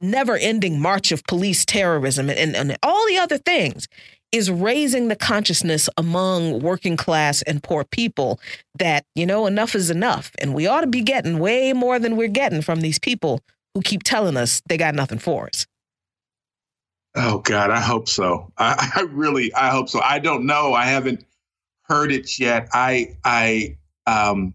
never ending march of police terrorism and, and all the other things is raising the consciousness among working class and poor people that, you know, enough is enough. And we ought to be getting way more than we're getting from these people who keep telling us they got nothing for us. Oh God, I hope so. I, I really, I hope so. I don't know. I haven't heard it yet. I, I, um,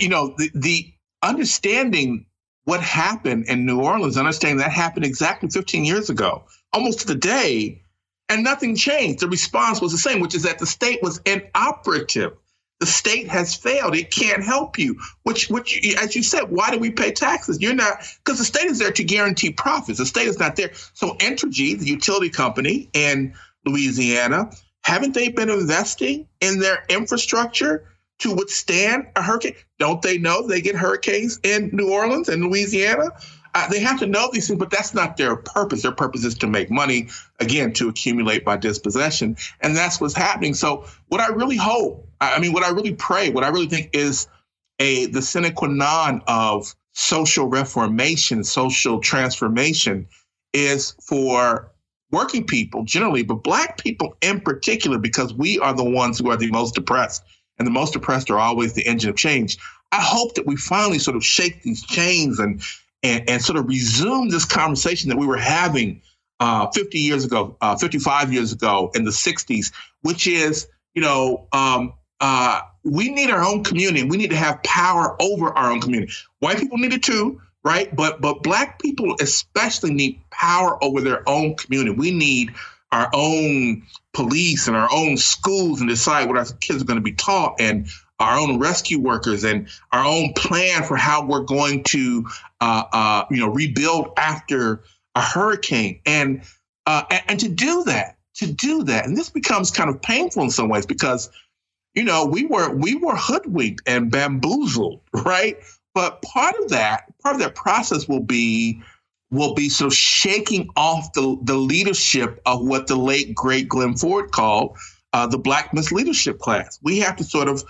you know, the, the understanding what happened in New Orleans, understanding that happened exactly 15 years ago, almost to the day, and nothing changed. The response was the same, which is that the state was inoperative. The state has failed. It can't help you. Which, which, as you said, why do we pay taxes? You're not because the state is there to guarantee profits. The state is not there. So Entergy, the utility company in Louisiana, haven't they been investing in their infrastructure to withstand a hurricane? Don't they know they get hurricanes in New Orleans and Louisiana? Uh, they have to know these things, but that's not their purpose. Their purpose is to make money, again, to accumulate by dispossession. And that's what's happening. So, what I really hope, I mean, what I really pray, what I really think is a the sine qua non of social reformation, social transformation, is for working people generally, but black people in particular, because we are the ones who are the most depressed, and the most oppressed are always the engine of change. I hope that we finally sort of shake these chains and and, and sort of resume this conversation that we were having uh, 50 years ago, uh, 55 years ago in the 60s, which is, you know, um, uh, we need our own community. We need to have power over our own community. White people need it too, right? But but black people especially need power over their own community. We need our own police and our own schools and decide what our kids are going to be taught and our own rescue workers and our own plan for how we're going to uh, uh, you know rebuild after a hurricane. And, uh, and and to do that to do that and this becomes kind of painful in some ways because you know we were we were hoodwinked and bamboozled right? But part of that, part of that process will be will be sort of shaking off the, the leadership of what the late great Glen Ford called uh, the black misleadership class. We have to sort of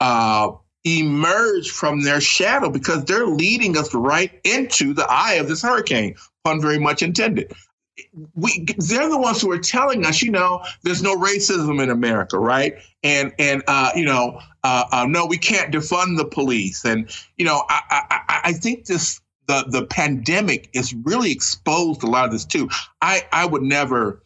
uh, emerge from their shadow because they're leading us right into the eye of this hurricane, pun very much intended we they're the ones who are telling us, you know, there's no racism in America, right? And and uh, you know, uh, uh, no, we can't defund the police, and you know, I, I I think this the the pandemic is really exposed a lot of this too. I I would never.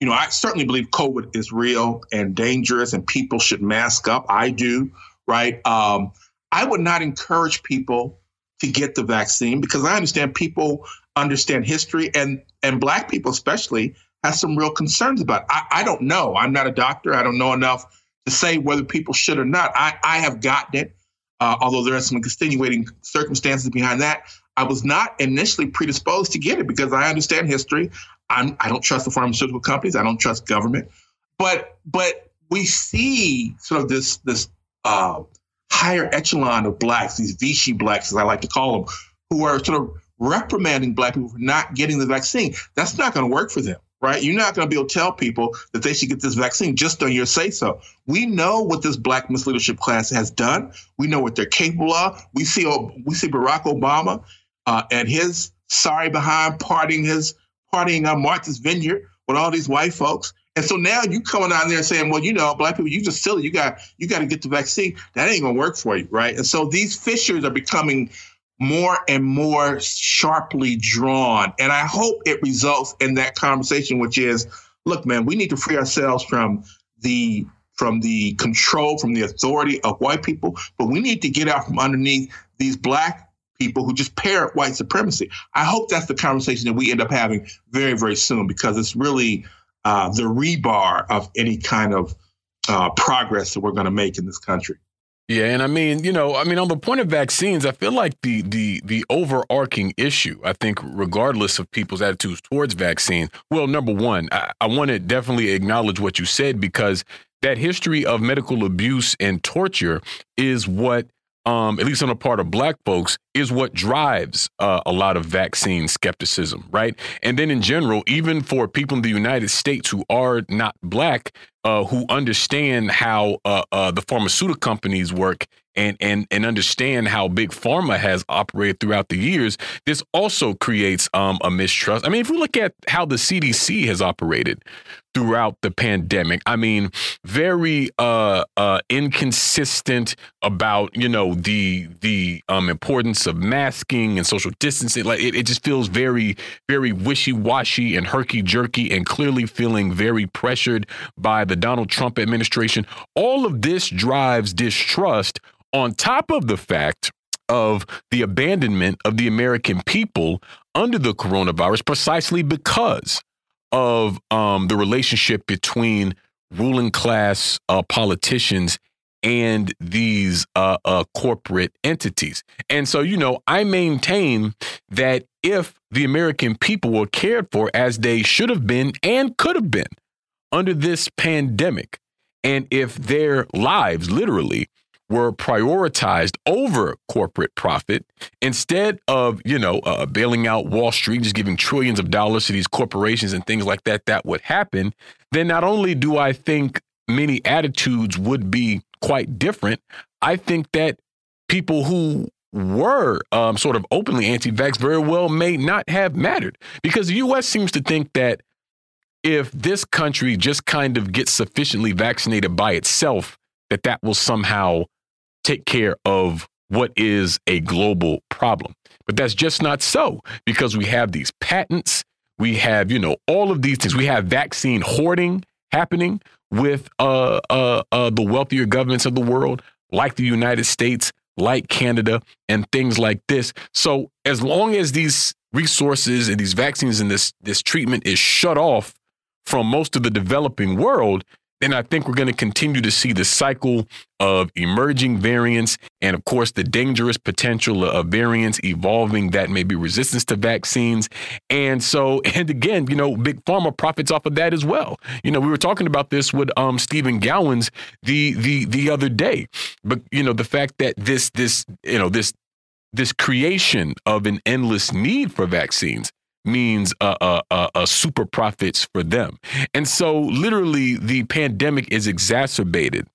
You know, I certainly believe COVID is real and dangerous, and people should mask up. I do, right? Um, I would not encourage people to get the vaccine because I understand people understand history and and black people especially have some real concerns about. I, I don't know. I'm not a doctor. I don't know enough to say whether people should or not. I, I have gotten it, uh, although there are some extenuating circumstances behind that. I was not initially predisposed to get it because I understand history. I'm, I don't trust the pharmaceutical companies. I don't trust government. But but we see sort of this this uh, higher echelon of blacks, these Vichy blacks, as I like to call them, who are sort of reprimanding black people for not getting the vaccine. That's not going to work for them, right? You're not going to be able to tell people that they should get this vaccine just on your say so. We know what this black misleadership class has done. We know what they're capable of. We see we see Barack Obama uh, and his sorry behind partying his partying on Martha's Vineyard with all these white folks. And so now you coming out there saying, well, you know, black people, you just silly. You got you got to get the vaccine. That ain't gonna work for you, right? And so these fissures are becoming more and more sharply drawn. And I hope it results in that conversation, which is, look, man, we need to free ourselves from the from the control, from the authority of white people, but we need to get out from underneath these black people who just parrot white supremacy. I hope that's the conversation that we end up having very, very soon because it's really uh, the rebar of any kind of uh, progress that we're going to make in this country. Yeah, and I mean, you know, I mean, on the point of vaccines, I feel like the the the overarching issue, I think, regardless of people's attitudes towards vaccine, well, number one, I, I want to definitely acknowledge what you said because that history of medical abuse and torture is what um, at least on the part of black folks, is what drives uh, a lot of vaccine skepticism, right? And then in general, even for people in the United States who are not black, uh, who understand how uh, uh the pharmaceutical companies work and and and understand how big pharma has operated throughout the years, this also creates um, a mistrust. I mean, if we look at how the CDC has operated throughout the pandemic, I mean, very uh, uh, inconsistent about you know the the um, importance of masking and social distancing. Like it, it just feels very very wishy washy and herky jerky, and clearly feeling very pressured by the Donald Trump administration. All of this drives distrust on top of the fact of the abandonment of the American people under the coronavirus, precisely because of um, the relationship between ruling class uh, politicians and these uh, uh, corporate entities. And so, you know, I maintain that if the American people were cared for as they should have been and could have been under this pandemic, and if their lives literally were prioritized over corporate profit instead of you know uh, bailing out wall street just giving trillions of dollars to these corporations and things like that that would happen then not only do i think many attitudes would be quite different i think that people who were um, sort of openly anti-vax very well may not have mattered because the us seems to think that if this country just kind of gets sufficiently vaccinated by itself that that will somehow take care of what is a global problem. But that's just not so because we have these patents, we have, you know, all of these things. We have vaccine hoarding happening with uh, uh, uh, the wealthier governments of the world, like the United States, like Canada, and things like this. So as long as these resources and these vaccines and this this treatment is shut off from most of the developing world, then I think we're going to continue to see the cycle of emerging variants and, of course, the dangerous potential of variants evolving that may be resistance to vaccines. And so, and again, you know, big pharma profits off of that as well. You know, we were talking about this with um, Stephen Gowans the the the other day, but you know, the fact that this this you know this this creation of an endless need for vaccines means a uh, uh, uh, super profits for them. And so, literally, the pandemic is exacerbated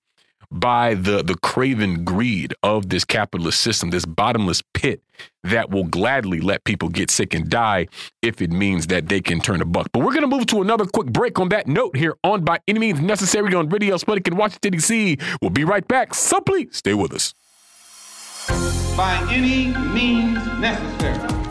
by the the craven greed of this capitalist system, this bottomless pit that will gladly let people get sick and die if it means that they can turn a buck. But we're going to move to another quick break on that note here on By Any Means Necessary on Radio Sputnik in Washington, D.C. We'll be right back, so please stay with us. By any means necessary.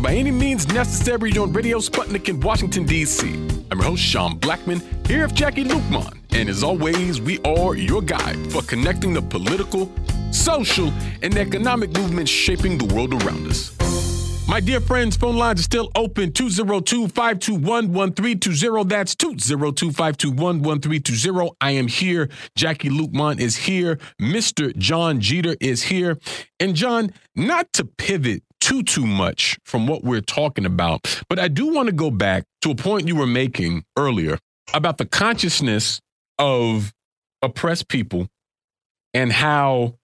By Any Means Necessary on Radio Sputnik in Washington, D.C. I'm your host, Sean Blackmon, here with Jacquie Luqman. And as always, we are your guide for connecting the political, social, and economic movements shaping the world around us. My dear friends, phone lines are still open 202 521 1320. That's 202 521 1320. I am here. Jacquie Luqman is here. Mr. Jon Jeter is here. And Jon, not to pivot too too much from what we're talking about, but I do want to go back to a point you were making earlier about the consciousness of oppressed people and how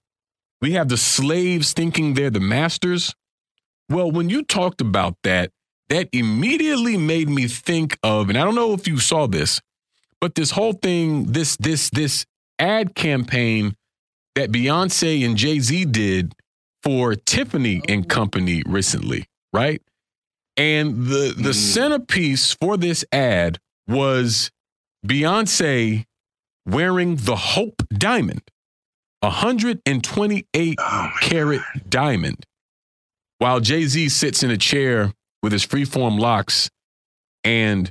we have the slaves thinking they're the masters. Well, when you talked about that, that immediately made me think of, and I don't know if you saw this, but this whole thing, this this this ad campaign that Beyonce and Jay Z did for Tiffany and Company recently, right? And the the mm. centerpiece for this ad was Beyonce wearing the Hope diamond, a 128 oh carat God. diamond, while Jay Z sits in a chair with his freeform locks and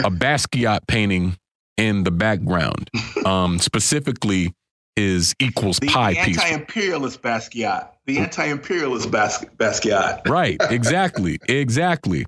a Basquiat painting in the background, um, specifically his equals the pie piece. The anti-imperialist Basquiat. The anti-imperialist Bas- Basquiat. right. Exactly. exactly.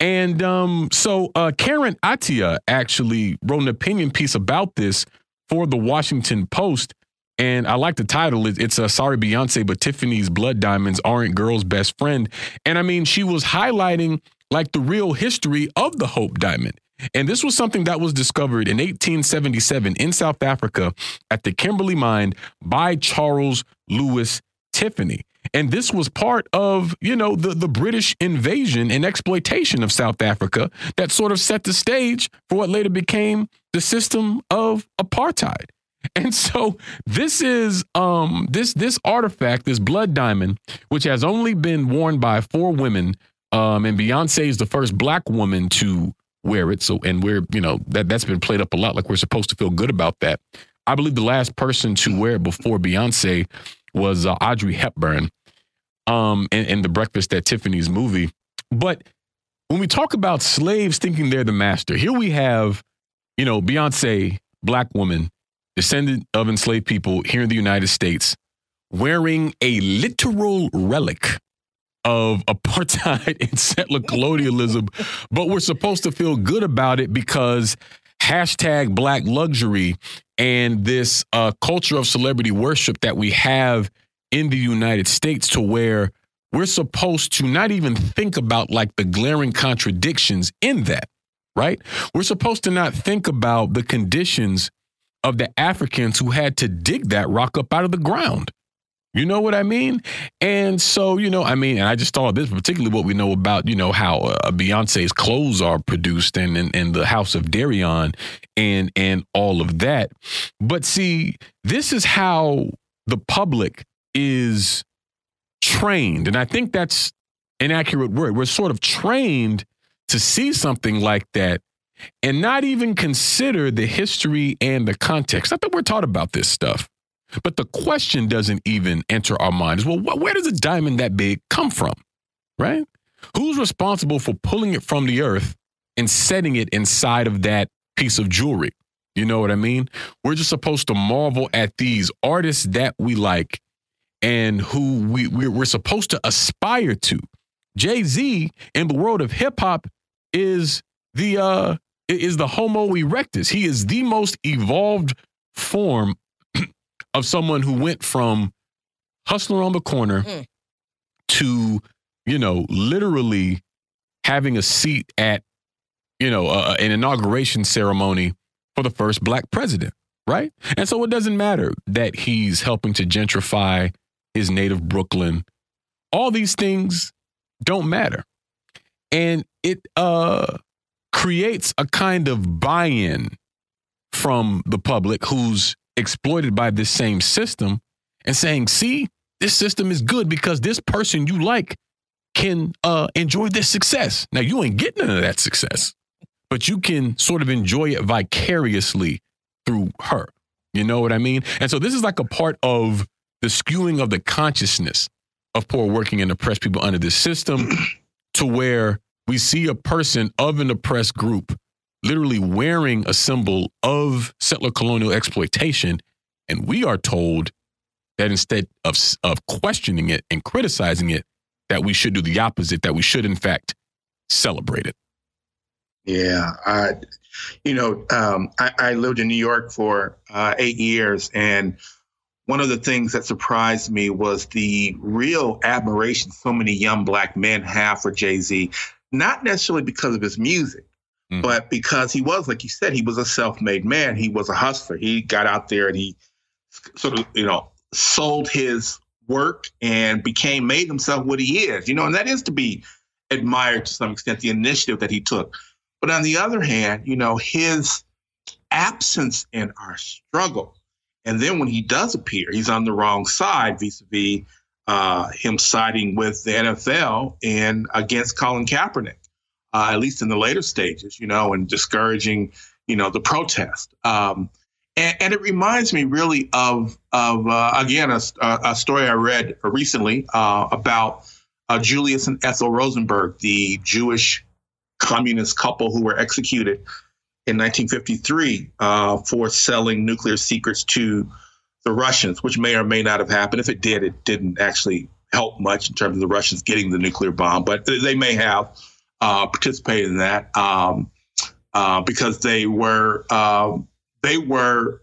And um, so uh, Karen Attiah actually wrote an opinion piece about this for the Washington Post. And I like the title. It's a uh, sorry Beyonce, but Tiffany's blood diamonds aren't girls' best friend. And I mean, she was highlighting like the real history of the Hope Diamond. And this was something that was discovered in 1877 in South Africa at the Kimberley Mine by Charles Lewis Tiffany. And this was part of, you know, the, the British invasion and exploitation of South Africa that sort of set the stage for what later became the system of apartheid. And so this is um this this artifact, this blood diamond, which has only been worn by four women. Um, and Beyonce is the first black woman to wear it. So, and we're, you know, that that's been played up a lot. Like we're supposed to feel good about that. I believe the last person to wear it before Beyonce was uh, Audrey Hepburn, um, in, in the Breakfast at Tiffany's movie. But when we talk about slaves thinking they're the master, here we have, you know, Beyonce, black woman, descendant of enslaved people here in the United States, wearing a literal relic of apartheid and settler colonialism, but we're supposed to feel good about it because hashtag black luxury and this uh, culture of celebrity worship that we have in the United States to where we're supposed to not even think about like the glaring contradictions in that, right? We're supposed to not think about the conditions of the Africans who had to dig that rock up out of the ground You know what I mean? And so, you know, I mean, and I just thought this, particularly what we know about, you know, how uh, Beyonce's clothes are produced and in, in, the House of Deréon and and all of that. But see, this is how the public is trained, and I think that's an accurate word. We're sort of trained to see something like that and not even consider the history and the context. Not that we're taught about this stuff. But the question doesn't even enter our minds. Well, wh- where does a diamond that big come from? Right? Who's responsible for pulling it from the earth and setting it inside of that piece of jewelry? You know what I mean? We're just supposed to marvel at these artists that we like and who we, we're supposed to aspire to. Jay Z in the world of hip hop is the uh is the Homo erectus. He is the most evolved form of someone who went from hustler on the corner mm. to, you know, literally having a seat at, you know, uh, an inauguration ceremony for the first black president, right? And so it doesn't matter that he's helping to gentrify his native Brooklyn. All these things don't matter. And it uh creates a kind of buy-in from the public who's exploited by this same system and saying, see, this system is good because this person you like can uh, enjoy this success. Now, you ain't getting none of that success, but you can sort of enjoy it vicariously through her. You know what I mean? And so this is like a part of the skewing of the consciousness of poor working and oppressed people under this system to where we see a person of an oppressed group literally wearing a symbol of settler colonial exploitation. And we are told that instead of, of questioning it and criticizing it, that we should do the opposite, that we should, in fact, celebrate it. Yeah. I, you know, um, I, I, lived in New York for uh, eight years. And one of the things that surprised me was the real admiration so many young black men have for Jay Z, not necessarily because of his music, Mm-hmm. But because he was, like you said, he was a self-made man. He was a hustler. He got out there and he sort of, you know, sold his work and became made himself what he is. You know, and that is to be admired to some extent, the initiative that he took. But on the other hand, you know, his absence in our struggle. And then when he does appear, he's on the wrong side vis-a-vis uh, him siding with the NFL and against Colin Kaepernick uh, at least in the later stages, you know, and discouraging, you know, the protest. Um, and, and, it reminds me really of, of uh, again, a, a, story I read recently uh, about uh, Julius and Ethel Rosenberg, the Jewish communist couple who were executed in 1953 uh, for selling nuclear secrets to the Russians, which may or may not have happened. If it did, it didn't actually help much in terms of the Russians getting the nuclear bomb, but they may have uh, participated in that um, uh, because they were uh, they were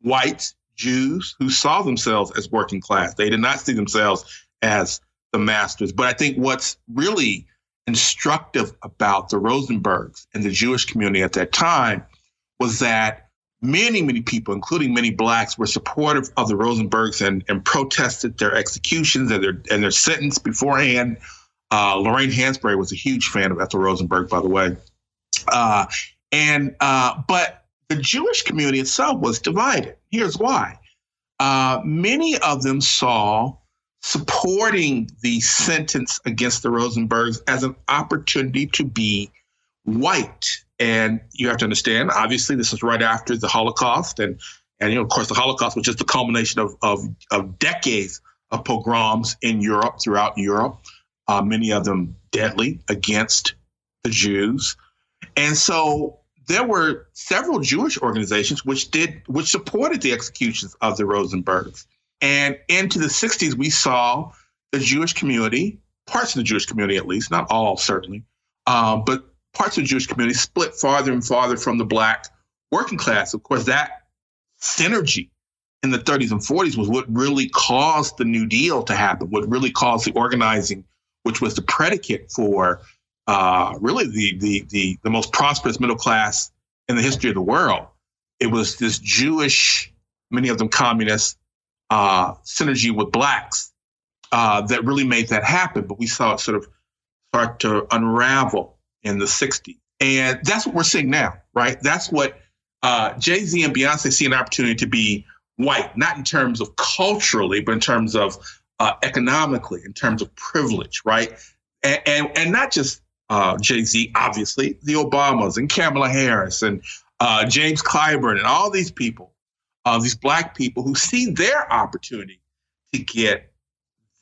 white Jews who saw themselves as working class. They did not see themselves as the masters. But I think what's really instructive about the Rosenbergs and the Jewish community at that time was that many, many people, including many blacks, were supportive of the Rosenbergs and, and protested their executions and their and their sentence beforehand. Uh, Lorraine Hansberry was a huge fan of Ethel Rosenberg, by the way. Uh, and uh, but the Jewish community itself was divided. Here's why: uh, many of them saw supporting the sentence against the Rosenbergs as an opportunity to be white. And you have to understand, obviously, this is right after the Holocaust, and and you know, of course, the Holocaust was just the culmination of of, of decades of pogroms in Europe, throughout Europe uh, many of them deadly against the Jews. And so there were several Jewish organizations which did which supported the executions of the Rosenbergs. And into the 60s, we saw the Jewish community, parts of the Jewish community at least, not all certainly, um, but parts of the Jewish community split farther and farther from the black working class. Of course, that synergy in the 30s and 40s was what really caused the New Deal to happen, what really caused the organizing which was the predicate for uh, really the, the, the, the most prosperous middle class in the history of the world. It was this Jewish, many of them communists, uh, synergy with blacks uh, that really made that happen. But we saw it sort of start to unravel in the 60s. And that's what we're seeing now, right? That's what uh, Jay Z and Beyonce see an opportunity to be white, not in terms of culturally, but in terms of uh, economically, in terms of privilege, right? And, and, and not just uh, Jay Z, obviously, the Obamas and Kamala Harris and uh, James Clyburn and all these people, uh, these black people who see their opportunity to get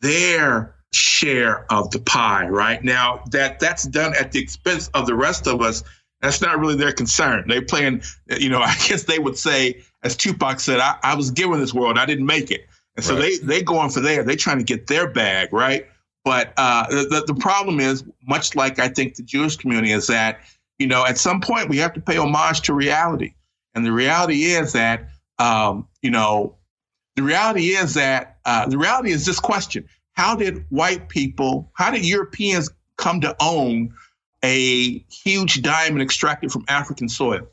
their share of the pie, right? Now that that's done at the expense of the rest of us, that's not really their concern. They playing, you know, I guess they would say, as Tupac said, I, I was given this world, I didn't make it. And so right. they they going for there. They trying to get their bag, right? But uh, the the problem is, much like I think the Jewish community is that, you know, at some point we have to pay homage to reality, and the reality is that, um, you know, the reality is that uh, the reality is this question: How did white people, how did Europeans come to own a huge diamond extracted from African soil?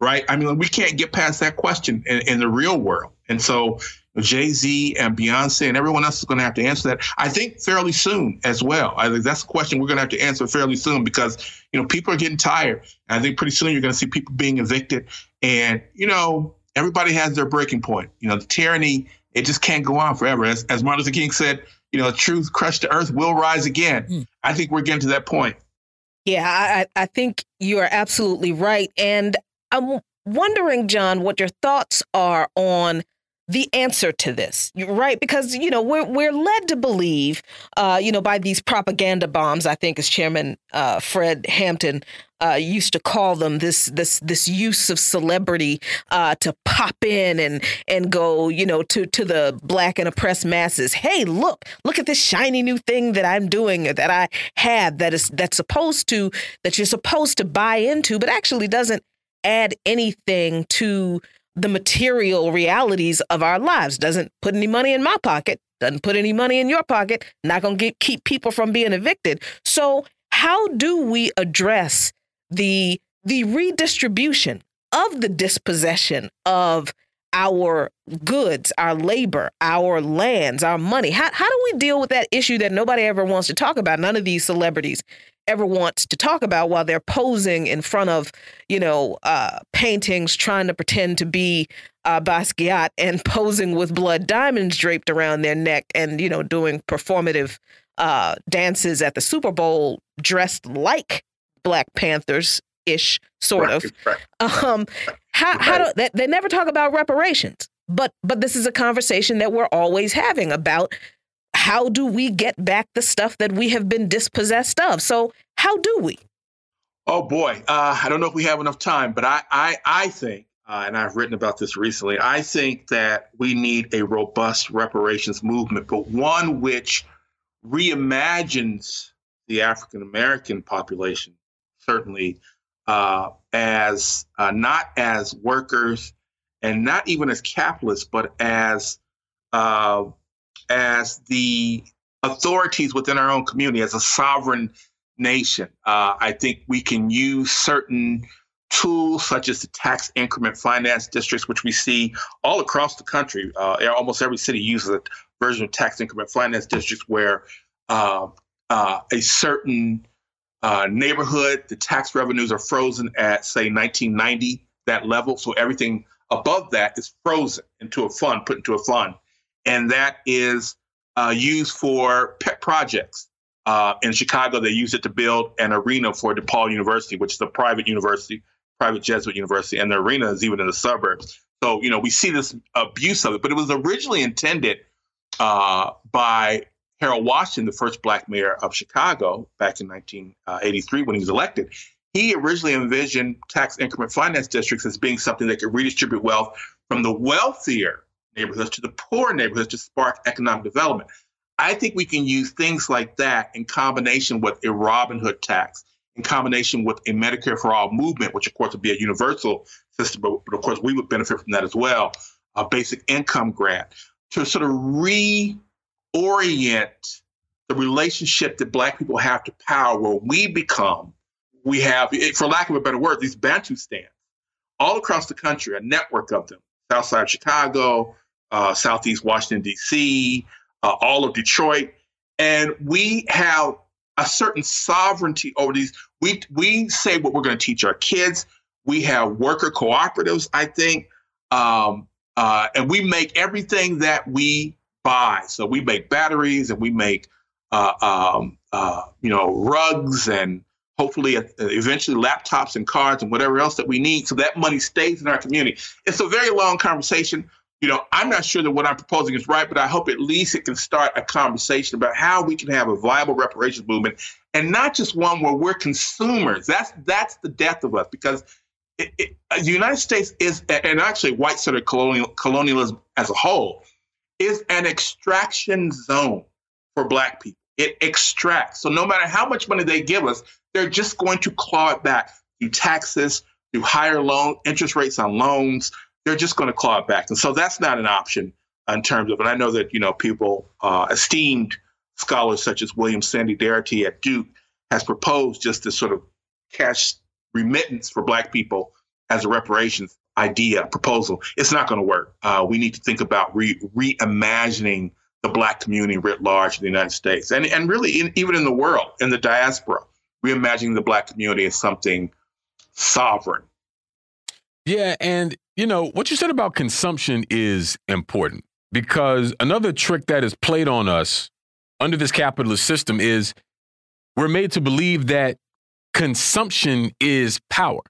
Right? I mean, we can't get past that question in, in the real world, and so Jay Z and Beyonce and everyone else is going to have to answer that. I think fairly soon as well. I think that's a question we're going to have to answer fairly soon because you know people are getting tired. And I think pretty soon you're going to see people being evicted, and you know everybody has their breaking point. You know the tyranny it just can't go on forever. As, as Martin Luther King said, you know, truth crushed to earth will rise again. Mm. I think we're getting to that point. Yeah, I, I think you are absolutely right, and I'm wondering, Jon, what your thoughts are on the answer to this, right? Because you know we're we're led to believe, uh, you know, by these propaganda bombs. I think, as Chairman uh, Fred Hampton uh, used to call them, this this this use of celebrity uh, to pop in and and go, you know, to to the black and oppressed masses. Hey, look, look at this shiny new thing that I'm doing that I have that is that's supposed to that you're supposed to buy into, but actually doesn't add anything to the material realities of our lives. Doesn't put any money in my pocket, doesn't put any money in your pocket, not going to keep people from being evicted. So, how do we address the the redistribution of the dispossession of our goods, our labor, our lands, our money. How, how do we deal with that issue that nobody ever wants to talk about? None of these celebrities ever wants to talk about while they're posing in front of, you know, uh, paintings trying to pretend to be uh, Basquiat and posing with blood diamonds draped around their neck and, you know, doing performative uh, dances at the Super Bowl dressed like Black Panthers ish, sort right, of. Right. Um, how, how do they, they never talk about reparations? But but this is a conversation that we're always having about how do we get back the stuff that we have been dispossessed of? So how do we? Oh boy, uh, I don't know if we have enough time, but I I, I think, uh, and I've written about this recently. I think that we need a robust reparations movement, but one which reimagines the African American population certainly uh, as uh, not as workers and not even as capitalists, but as uh, as the authorities within our own community, as a sovereign nation. Uh, I think we can use certain tools such as the tax increment finance districts, which we see all across the country. Uh, almost every city uses a version of tax increment finance districts where uh, uh, a certain uh, neighborhood, the tax revenues are frozen at, say, 1990, that level. So everything above that is frozen into a fund, put into a fund. And that is uh, used for pet projects. Uh, in Chicago, they use it to build an arena for DePaul University, which is a private university, private Jesuit university, and the arena is even in the suburbs. So, you know, we see this abuse of it, but it was originally intended uh, by Harold Washington, the first black mayor of Chicago back in 1983 when he was elected, he originally envisioned tax increment finance districts as being something that could redistribute wealth from the wealthier neighborhoods to the poor neighborhoods to spark economic development. I think we can use things like that in combination with a Robin Hood tax, in combination with a Medicare for All movement, which of course would be a universal system, but, of course we would benefit from that as well, a basic income grant, to sort of reorient the relationship that black people have to power where we become we have for lack of a better word these Bantustans all across the country a network of them south side of chicago uh, Southeast Washington, D.C., uh, all of Detroit. And we have a certain sovereignty over these. We, we say what we're going to teach our kids. We have worker cooperatives, I think. Um, uh, and we make everything that we buy. So we make batteries and we make, uh, um, uh, you know, rugs and hopefully uh, eventually laptops and cards and whatever else that we need. So that money stays in our community. It's a very long conversation. You know, I'm not sure that what I'm proposing is right, but I hope at least it can start a conversation about how we can have a viable reparations movement and not just one where we're consumers. That's that's the death of us because it, it, uh, the United States is, and actually white centered colonial, colonialism as a whole, is an extraction zone for Black people. It extracts. So no matter how much money they give us, they're just going to claw it back through taxes, through higher loan interest rates on loans. They're just going to claw it back. And so that's not an option in terms of, and I know that, you know, people, uh, esteemed scholars such as William Sandy Darity at Duke has proposed just this sort of cash remittance for Black people as a reparations idea, proposal. It's not going to work. Uh, we need to think about re- reimagining the Black community writ large in the United States and, and really in, even in the world, in the diaspora, reimagining the Black community as something sovereign. Yeah. And, you know, what you said about consumption is important because another trick that is played on us under this capitalist system is we're made to believe that consumption is power.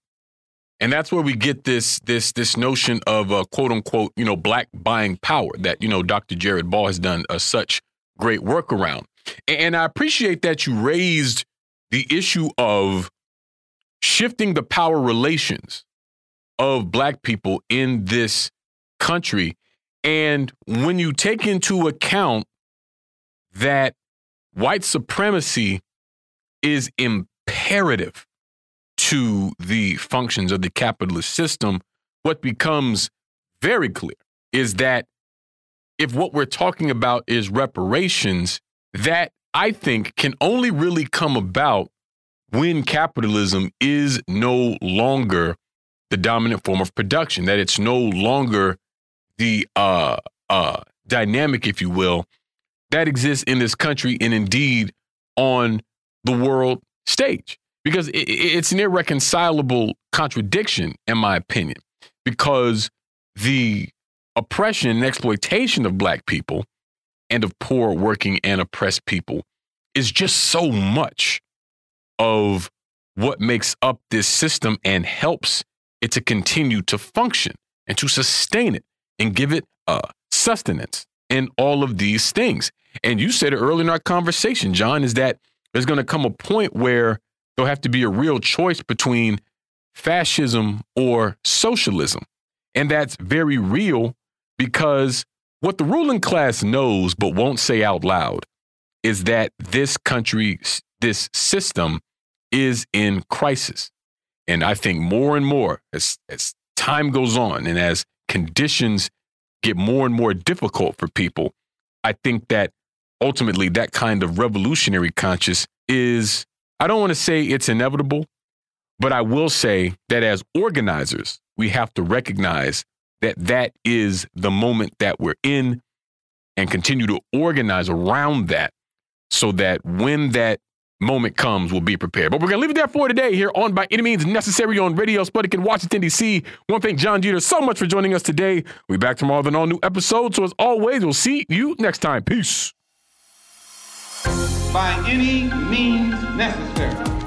And that's where we get this this this notion of a quote unquote, you know, black buying power that, you know, Dr. Jared Ball has done a, such great work around. And I appreciate that you raised the issue of shifting the power relations of black people in this country. And when you take into account that white supremacy is imperative to the functions of the capitalist system, what becomes very clear is that if what we're talking about is reparations, that I think can only really come about when capitalism is no longer the dominant form of production, that it's no longer the uh, uh, dynamic, if you will, that exists in this country and indeed on the world stage. Because it, it's an irreconcilable contradiction, in my opinion, because the oppression and exploitation of black people and of poor, working, and oppressed people is just so much of what makes up this system and helps it to continue to function and to sustain it and give it uh, sustenance in all of these things. And you said it earlier in our conversation, Jon, is that there's going to come a point where there'll have to be a real choice between fascism or socialism. And that's very real because what the ruling class knows but won't say out loud is that this country, this system is in crisis. And I think more and more as, as time goes on and as conditions get more and more difficult for people, I think that ultimately that kind of revolutionary conscience is, I don't want to say it's inevitable, but I will say that as organizers, we have to recognize that that is the moment that we're in and continue to organize around that so that when that moment comes, we'll be prepared. But we're going to leave it there for today here on By Any Means Necessary on Radio Sputnik in Washington, D.C. I want to thank Jon Jeter so much for joining us today. We'll be back tomorrow with an all new episode. So as always, we'll see you next time. Peace by any means necessary.